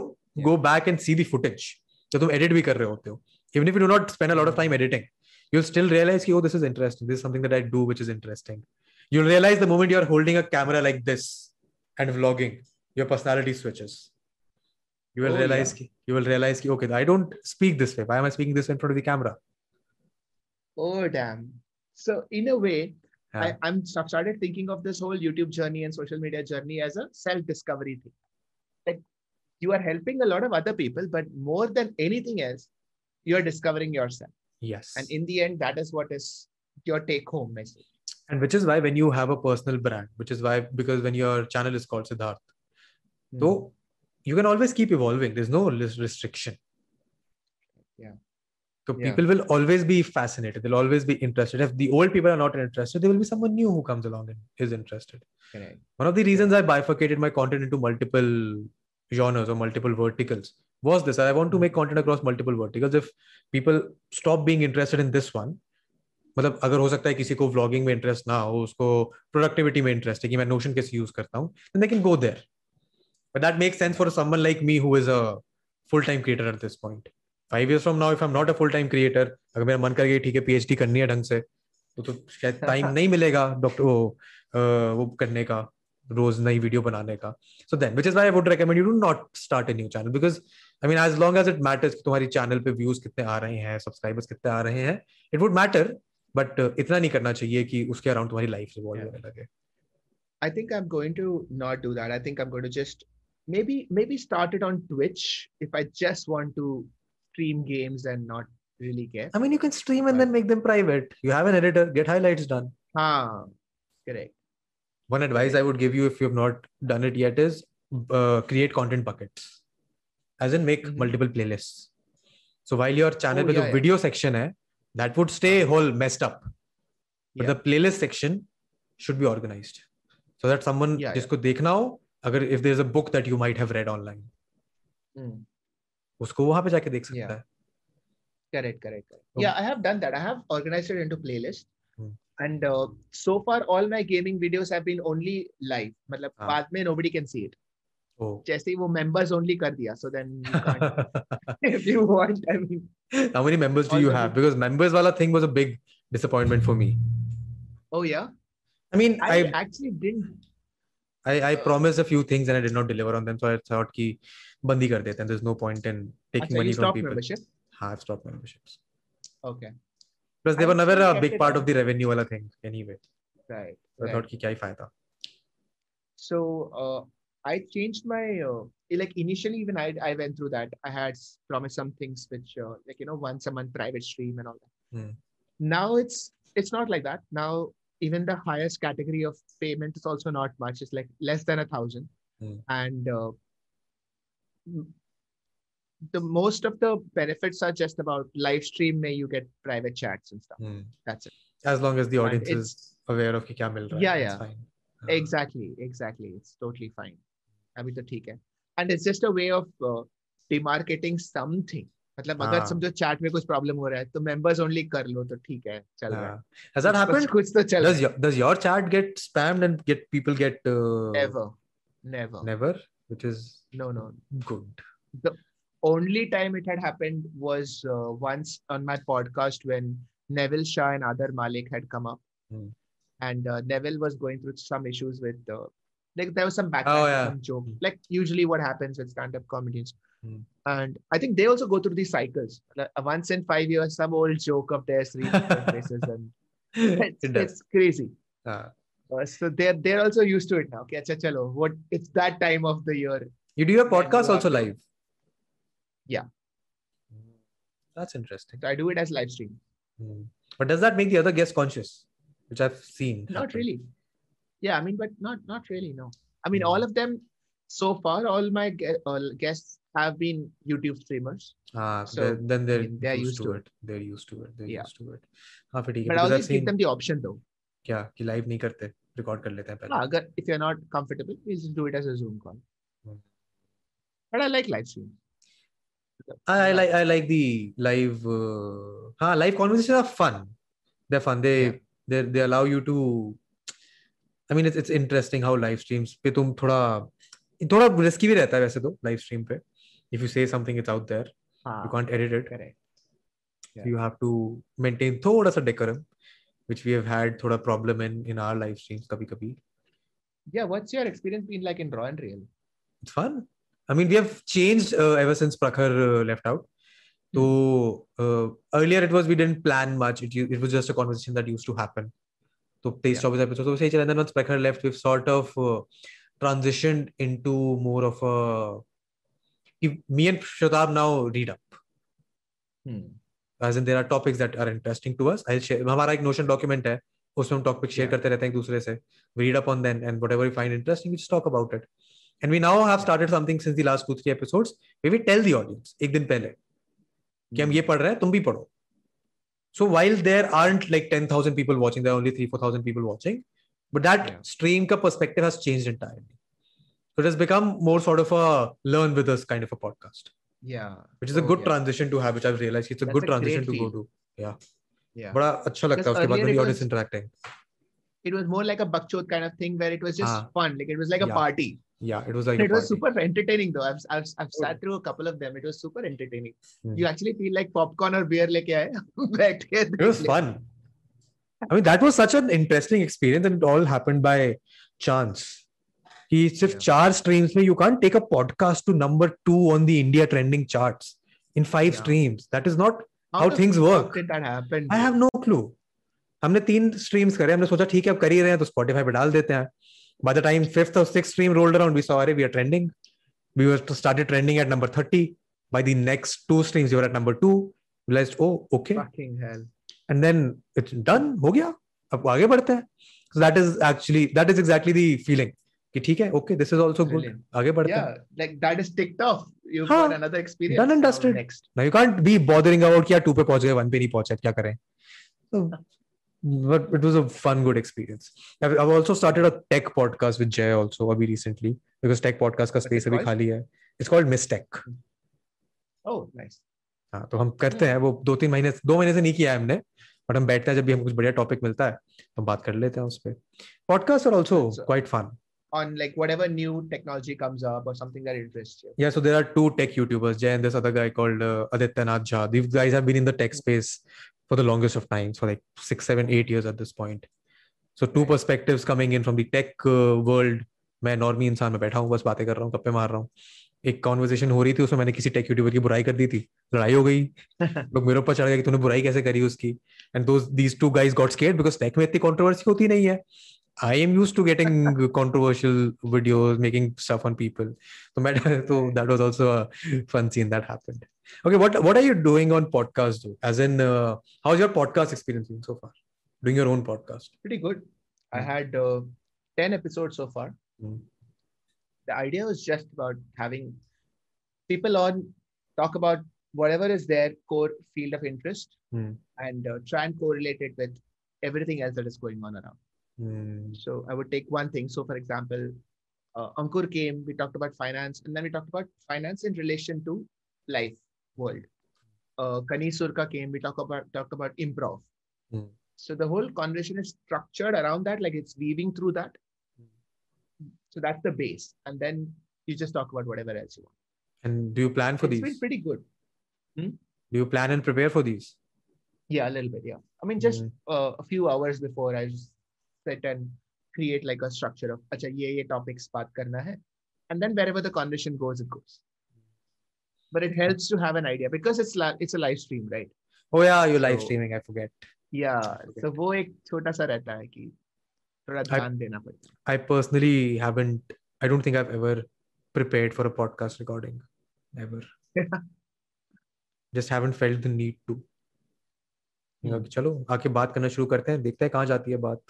go back and see the footage, जो तुम edit भी कर रहे होते हो, even if you do not spend a lot of time editing you'll still realize oh this is interesting. This is something that i do which is interesting. You'll realize the moment you're holding a camera like this and vlogging your personality switches. You will oh, realize yeah. you will realize okay i don't speak this way. Why am i speaking this in front of the camera? Oh damn. So in a way yeah. I, i'm I've started thinking of this whole youtube journey and social media journey as a self-discovery thing. Like you are helping a lot of other people but more than anything else you're discovering yourself. Yes. And in the end, that is what is your take-home message. and which is why when you have a personal brand, which is why because when your channel is called Siddharth, hmm. so you can always keep evolving. There's no restriction. Yeah. So Yeah. people will always be fascinated. They'll always be interested. If the old people are not interested, there will be someone new who comes along and is interested. Correct. One of the reasons I bifurcated my content into multiple genres or multiple verticals was this. I want to make content across multiple verticals. If people stop being interested in this one, मतलब अगर हो सकता है किसी को vlogging में interest ना हो उसको प्रोडक्टिविटी में इंटरेस्ट है कि मैं नोशन कैसे यूज़ करता हूँ then they can go there but that makes sense for someone like me who is a full time creator at this point five years from now if i'm not a full time creator अगर मेरा मन कर गया ठीक है PhD करनी है ढंग से तो तो शायद टाइम नहीं मिलेगा डॉक्टर वो अ, वो करने का रोज नई वीडियो बनाने का so then which is I would recommend you to not start a new channel because I mean as long as it matters तुम्हारी चैनल पे व्यूज़ कितने आ रहे हैं सब्सक्राइबर्स कितने आ रहे हैं इट वुड मैटर बट इतना नहीं करना चाहिए कि उसके अराउंड तुम्हारी लाइफ रिवॉल्व होने लगे I think I'm going to not do that. I think I'm going to just maybe maybe start it on Twitch if I just want to stream games and not really care. I mean, you can stream and but, then make them private. You have an editor, get highlights done. Ah, correct. One advice I would give you if you have not done it yet is uh, create content buckets, as in make Mhm. multiple playlists. So while your channel Oh, with yeah, the yeah. video section hai, that would stay whole messed up, but Yeah. the playlist section should be organized. so that someone Yeah, जिसको देखना हो अगर if there's a book that you might have read online Hmm. उसको वहां पे जाके देख सकता Yeah. है Correct, correct, correct. Oh. Yeah, I have done that. I have organized it into playlist. Hmm. And uh, so far, all my gaming videos have been only live. मतलब हाँ. बाद में nobody can see it. oh जैसे ही वो members only कर दिया. So then [LAUGHS] you can't. [LAUGHS] if you want, I mean. how many members do you Also- have because members wala thing was a big disappointment for me Oh yeah. i mean I, i actually didn't. I, I promised a few things and I did not deliver on them. So I thought कि बंद ही कर देते हैं. There's no point in taking Achha, money you from stopped people. membership. हाँ, I've stopped memberships. Okay. Plus, they I were never a big part of the revenue, I think, anyway. Right. So right. I thought, ki kya hi fayda? So uh, I changed my uh, like initially when I I went through that, I had promised some things which uh, like you know once a month private stream and all that. Hmm. Now it's it's not like that. Now even the highest category of payment is also not much. It's like less than a thousand, hmm. and uh, the most of the benefits are just about live stream. May you get private chats and stuff. Hmm. That's it. As long as the And audience it's- is aware of कि क्या मिल रहा है. Yeah, it's yeah. Fine. हाँ. Exactly, exactly. It's totally fine. अभी तो ठीक है. And it's just a way of uh, demarcating something. मतलब अगर हाँ. समझो चैट में कुछ प्रॉब्लम हो रहा है तो मेंबर्स ओनली कर लो तो ठीक है चल रहा है हाँ. Has that कुछ- happened? कुछ तो चल Does your does your chat get spammed and get people get uh, never never never, which is no no good. only time it had happened was uh, once on my podcast when Neville Shah and Aadar Malik had come up Hmm. and uh, Neville was going through some issues with uh, like there was some backlash Oh, yeah. some joke Hmm. like usually what happens with stand-up comedians Hmm. and I think they also go through these cycles like, uh, once in five years some old joke of theirs their [LAUGHS] and it's, it it's crazy uh, so they're they're also used to it now okay acha, chalo, what it's that time of the year You do your podcast you also live? Yeah. That's interesting. so I do it as live stream Hmm. But does that make the other guests conscious? Which I've seen. not happen. really yeah i mean but not not really no i mean Hmm. all of them so far all my gue- all guests have been youtube streamers Ah, So, they're- then they're, mean, they're used, used to to it. They're used to it. They're Yeah. used to it. हाँ फिर ठीक है but i because I've always give seen them the option though क्या कि live नहीं करते record कर लेते हैं no, पहले agar, if you're not comfortable we'll just do it as a zoom call Hmm. but i like live stream I, I like I like the live uh, हाँ live conversations are fun. They're fun. They Yeah. they they allow you to I mean it's it's interesting how live streams पे तुम थोड़ा थोड़ा risky भी रहता है वैसे तो live stream पे if you say something it's out there ah, you can't edit it correct Yeah. you have to maintain थोड़ा सा decorum which we have had थोड़ा problem in in our live streams कभी कभी yeah what's your experience been like in raw and real it's fun. I mean, we have changed uh, ever since Prakhar uh, left out. So uh, earlier it was we didn't plan much. It, u- it was just a conversation that used to happen. So 23 Yeah. 24 episodes. So we say, and then once Prakhar left, we've sort of uh, transitioned into more of a. if Me and Shatab now read up. hmm. As in, there are topics that are interesting to us. I'll share. हमारा एक Notion document है. उसमें हम topic share Yeah. करते रहते हैं एक दूसरे से. We read up on them and whatever we find interesting, we just talk about it. And we now have started something since the last two three episodes where we tell the audience एक दिन पहले कि हम ये पढ़ रहे हैं तुम भी पढ़ो. So while there aren't like 10,000 people watching, there are only 3 4,000 people watching, but that Yeah. stream ka perspective has changed entirely. So it has become more sort of a learn with us kind of a podcast, yeah which is a Oh, good yeah. transition to have, which I've realized it's a That's good a great transition to go feel. to. Yeah. yeah बड़ा अच्छा लगता है Because उसके बाद में earlier the it audience was- interacting. it was more like a bakchot kind of thing where it was just Ah. fun like it was like a Yeah. party Yeah, it was like it was super entertaining though i've, I've, I've Oh. sat through a couple of them it was super entertaining Hmm. you actually feel like popcorn or beer बैठ के It was fun. I mean, that was such an interesting experience, and it all happened by chance. He सिर्फ़ Yeah. चार streams में you can't take a podcast to number two on the India trending charts in five Yeah. streams. That is not how fuck work. did that happen I have no clue. हमने तीन streams करे हमने सोचा ठीक है अब कर ही रहे हैं तो Spotify पे डाल देते हैं. By the time fifth or sixth stream rolled around, we saw अरे we are trending. We were started trending at number 30. By the next two streams, we were at number two. Realized, oh, okay. fucking hell and then it's done हो गया अब आगे बढ़ते हैं so that is actually that is exactly the feeling कि ठीक है okay this is also good Brilliant. आगे बढ़ते हैं yeah like that is ticked off you've हाँ, got another experience done and Now dusted. next now you can't be bothering about कि यार to पे पहुंच गए वन पे नहीं पहुंचे क्या करें so But it was a fun, good experience. I've, I've also started a tech podcast with Jay also, abhi recently, because tech podcast का space abhi अभी hai खाली है. It's called Miss Tech. Oh, nice. हाँ तो हम करते हैं वो दो तीन महीने दो महीने से नहीं किया है हमने बट हम बैठते हैं जब भी हमको कुछ बढ़िया टॉपिक मिलता है तो हम बात कर लेते हैं उस पर podcast are also quite fun On like whatever new technology comes up or something that interests you. Yeah, so there are two tech YouTubers, Jay and this other guy called uh, Aditya Nath Jha. These guys have been in the tech space for the longest of times, for like six, seven, eight years at this point. So two Right. perspectives coming in from the tech uh, world. मैं normie इंसान में बैठा हूँ बस बातें कर रहा हूँ गप्पे मार रहा हूँ एक कॉन्वर्सेशन हो रही थी उसमें मैंने किसी टेक यूट्यूबर की बुराई कर दी थी लड़ाई हो गई [LAUGHS] लोग मेरे ऊपर चढ़ गए कि तूने बुराई कैसे करी उसकी and those these two guys got scared because tech में इतनी कंट्रोवर्सी होती नहीं है I am used to getting controversial videos, making stuff on people. So, that- [LAUGHS] so that was also a fun scene that happened. Okay, what what are you doing on podcast? Though? As in, uh, how's your podcast experience been so far? Doing your own podcast? Pretty good. I Hmm. had uh, 10 episodes so far. Hmm. The idea was just about having people on talk about whatever is their core field of interest Hmm. and uh, try and correlate it with everything else that is going on around. Hmm. So I would take one thing. So, for example, uh, Ankur came, we talked about finance, and then we talked about finance in relation to life world. Uh, Kaneez Surka came, we talk about talked about improv. Hmm. So the whole conversation is structured around that, like it's weaving through that. So that's the base, and then you just talk about whatever else you want. And do you plan for these It's been pretty good. Do you plan and prepare for these? Yeah, a little bit. Yeah, I mean, just Mm. uh, a few hours before, I just sit and create like a structure of, acha, ye ye topics baat karna hai, and then wherever the conversation goes, it goes. But it helps to have an idea because it's la- it's a live stream, right? Oh yeah, you're live So- streaming. I forget. Yeah. So वो एक छोटा सा रहता है कि थोड़ा ध्यान देना पड़ता है. I personally haven't. I don't think I've ever prepared for a podcast recording. Ever. Just haven't felt the need to. चलो आके बात करना शुरू करते हैं देखते हैं कहाँ जाती है बात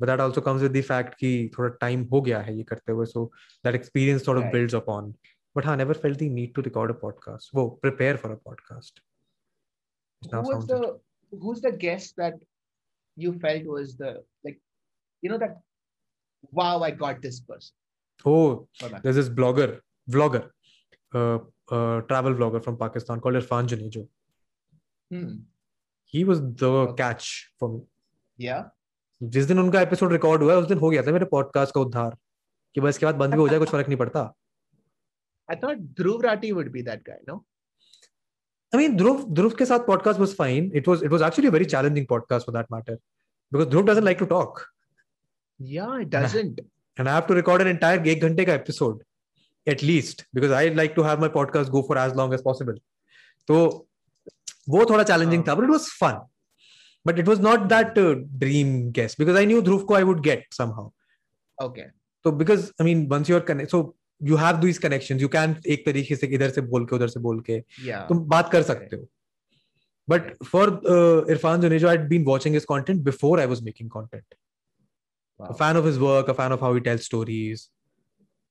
but that also comes with the fact ki thoda time ho gaya hai ye karte hue so that experience sort of right. builds upon. But i never felt the need to record a podcast. whoa prepare for a podcast. Who was the who's the guest that you felt was the like you know that wow i got this person. Oh there's this blogger vlogger uh, uh travel vlogger from pakistan called irfan junejo. Hmm. he was the okay. catch for me. Yeah? जिस दिन उनका episode record हुआ उस दिन हो गया था मेरे पॉडकास्ट का उद्धार कि बस के बाद बंद भी हो जाए कुछ फ़र्क नहीं पड़ता। I thought Dhruv Rathee would be that guy no I mean Dhruv Dhruv के साथ podcast was fine it was it was actually very challenging podcast for that matter because Dhruv doesn't like to talk या it doesn't and I have to record an entire 1 घंटे का episode at least because I like to have my podcast go for as long as possible तो वो थोड़ा challenging था but it was fun But it was not that uh, dream guess because I knew Dhruv को I would get somehow. Okay. So because I mean, once you're connect, so you have these connections. You can एक तरीके से इधर से बोल के उधर से बोल के Yeah. तुम बात कर सकते हो but for uh, Irfan Junejo, I'd been watching his content before I was making content. Wow. A fan of his work, a fan of how he tells stories.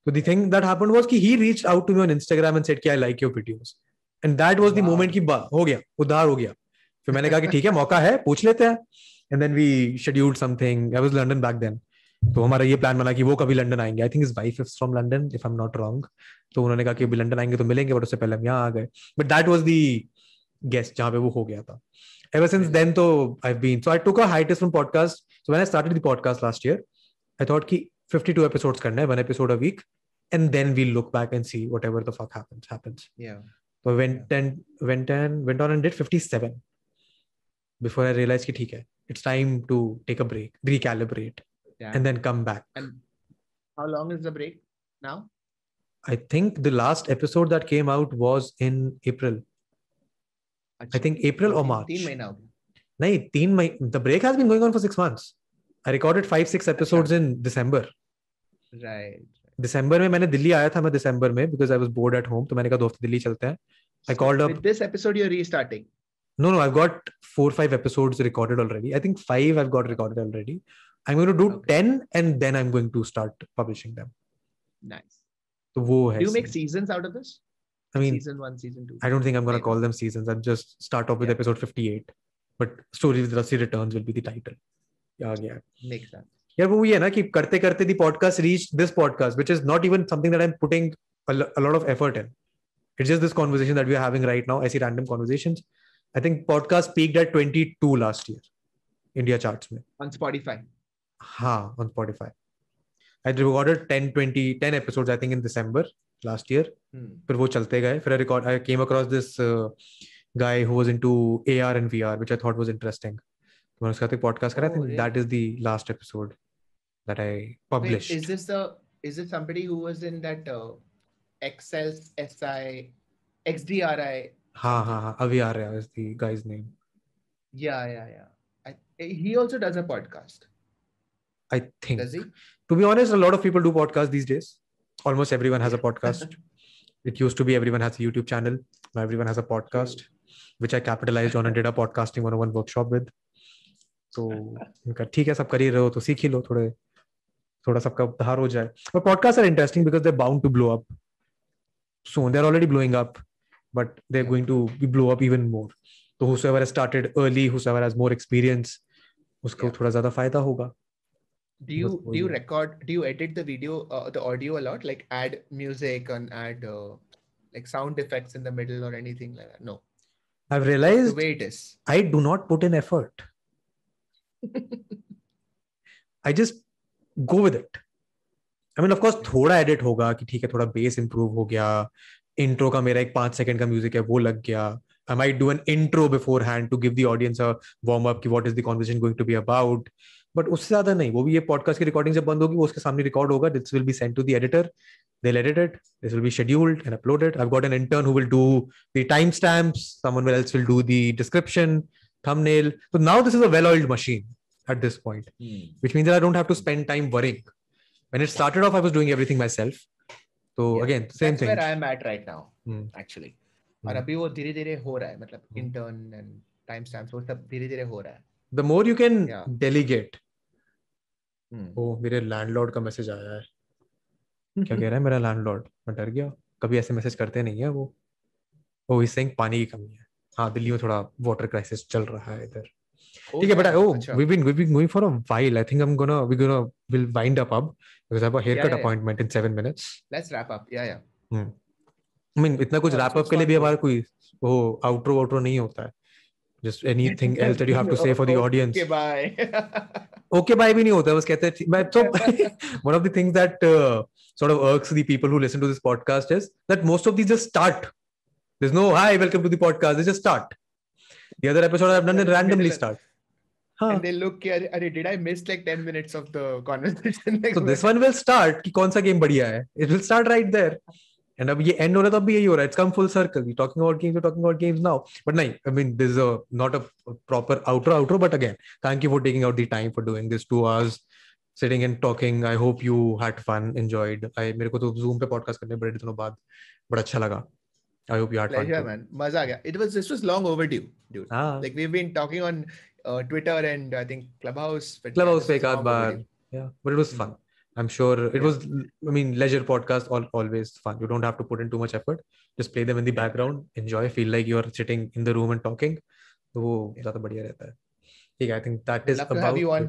So the thing that happened was कि he reached out to me on Instagram and said कि I like your videos. And that was the Wow. moment कि बा हो गया उधार हो गया तो मैंने कहा कि ठीक है मौका है पूछ लेते हैं। And then we scheduled something I was London back then तो हमारा ये प्लान बना कि वो कभी लंदन आएँगे। I think is wife is from London if I am not wrong तो उन्होंने कहा कि अभी लंदन आएँगे तो मिलेंगे बट उससे पहले हम यहाँ आ गए। But that was the guest जहाँ पे वो हो गया था। एवर सिंस देन तो I have been so I took a hiatus from podcast so when I started the podcast last year I thought कि 52 एपिसोड्स करने हैं one episode a week and then we look back and see whatever the fuck happens happens या तो went and went and went on and did 57 before I realized कि ठीक है it's time to take a break recalibrate Yeah. and then come back And how long is the break now? I think the last episode that came out was in April I think April or तीन- March तीन महीना हो गया. No, teen my the break has been going on for six months. I recorded five six episodes in December. Right. दिसंबर में मैंने दिल्ली आया था मैं दिसंबर में because I was bored at home तो मैंने कहा दो हफ्ते दिल्ली चलते हैं I called up With this episode, you're restarting. no, no, I've got four, five episodes recorded already. I think five I've got recorded already. I'm going to do okay. 10 and then I'm going to start publishing them. Nice. So, do you make seasons out of this? I mean, season one, season two. I don't think I'm going to call them seasons. i'll just start off with yeah. episode 58. But Story with Rusty Returns will be the title. Yeah, yeah. Makes sense. Yeah, but we na, keep karte karte the podcast reached this podcast, which is not even something that I'm putting a, a lot of effort in. It's just this conversation that we are having right now. I see random conversations. I think podcast peaked at 22 last year India charts में On Spotify. हाँ on Spotify I recorded 10 20 10 episodes I think in December last year Hmm. फिर वो चलते गए फिर I record I came across this uh, guy who was into AR and VR which I thought was interesting मैंने उसका एक podcast करा I Oh, think really? that is the last episode that I Wait, published is this the is this somebody who was in that uh, Excel SI XDRI? हाँ हाँ हाँ अभी आ रहा है is the guy's name Yeah, yeah, yeah. I, he also does a podcast. I think Does he? to be honest a lot of people do podcasts these days almost everyone has a podcast it used to be everyone has a YouTube channel now everyone has a podcast which I capitalized on and did a podcasting 101 workshop with तो उनका ठीक है सब कर ही रहे हो तो सीख ही लो थोड़े थोड़ा सबका उद्धार हो जाए but podcasts are interesting because they're bound to blow up soon they're already blowing up but they're Yeah. going to be blow up even more so whosoever has started early whosoever has more experience उसको Yeah. थोड़ा ज्यादा फायदा होगा Do you Bas do you वही है। record? Do you edit the video, uh, the audio a lot? Like add music and add uh, like sound effects in the middle or anything like that? No, I've the realized way it is. I do not put in effort. [LAUGHS] I just go with it. I mean, of course, थोड़ा edit होगा कि ठीक है थोड़ा bass improve हो गया intro का मेरा एक पाँच सेकंड का म्यूज़िक है वो लग गया। I might do an intro beforehand to give the warm up की what is the going to be about but उससे ज़्यादा नहीं वो भी ये पॉडकास्ट की रिकॉर्डिंग जब बंद होगी वो उसके सामने रिकॉर्ड होगा। This will be send to the editor they edit it this will be scheduled and uploaded I got an intern will do the timestamps will do the description thumbnail तो now this is a well oiled machine at this point hmm. which means that i don't have to when it started off i was doing everything myself. So Yeah, again, same That's thing. where I am at right now, Hmm. actually. और. अभी वो धीरे धीरे हो रहा है मतलब Hmm. intern and timestamps वो सब धीरे धीरे हो रहा है. The more you can Yeah. delegate. Hmm. ओ मेरे लैंडलॉर्ड का मैसेज आया है [LAUGHS] क्या कह रहा है मेरा लैंडलॉर्ड मैं डर गया कभी ऐसे मैसेज करते नहीं है वो ओ इस सेइंग पानी की कमी है हाँ दिल्ली में थोड़ा वाटर क्राइसिस चल रहा है इधर Oh, ठीक है but oh we been we been going for a while I think I am gonna we gonna will wind up अब because I have a haircut yeah, yeah, appointment yeah. in seven minutes. Let's wrap up. Yeah, yeah. Hmm. I mean, इतना कुछ wrap up के लिए भी हमारा कोई वो outro outro नहीं होता है just anything else that you have to say for the audience okay bye okay bye भी नहीं होता बस कहते हैं मैं तो one of the things that sort of irks the people who listen to this podcast is that most of these just start there's no hi welcome to the podcast they just start the other episode I've done it randomly start हाँ And they look, "Arey, arey, did I miss like 10 minutes of the conversation? Like, so this one will start कि कौन सा game बढ़िया है it will start right there and अब ये end हो रहा है तो अब यही हो रहा है it's come full circle we're talking about games we're talking about games now but नहीं I mean this is a not a proper outro outro but again thank you for taking out the time for doing this two hours sitting and talking I hope you had fun enjoyed I मेरे को तो Zoom पे podcast करने बड़े दिनों बाद बड़ा अच्छा लगा I hope you had pleasure, fun too. man. Maza aa gaya. It was this was long overdue, dude. हाँ Like we've been talking on uh, Twitter and I think Clubhouse. But yeah, Clubhouse this पे was एक आध long bar overdue. yeah but it was fun i'm sure it Yeah. was i mean leisure podcast all, always fun you don't have to put in too much effort just play them in the Yeah. background enjoy feel like you're sitting in the room and talking तो वो Yeah. ज्यादा बढ़िया रहता है ठीक है i think that I'd is love to about have you on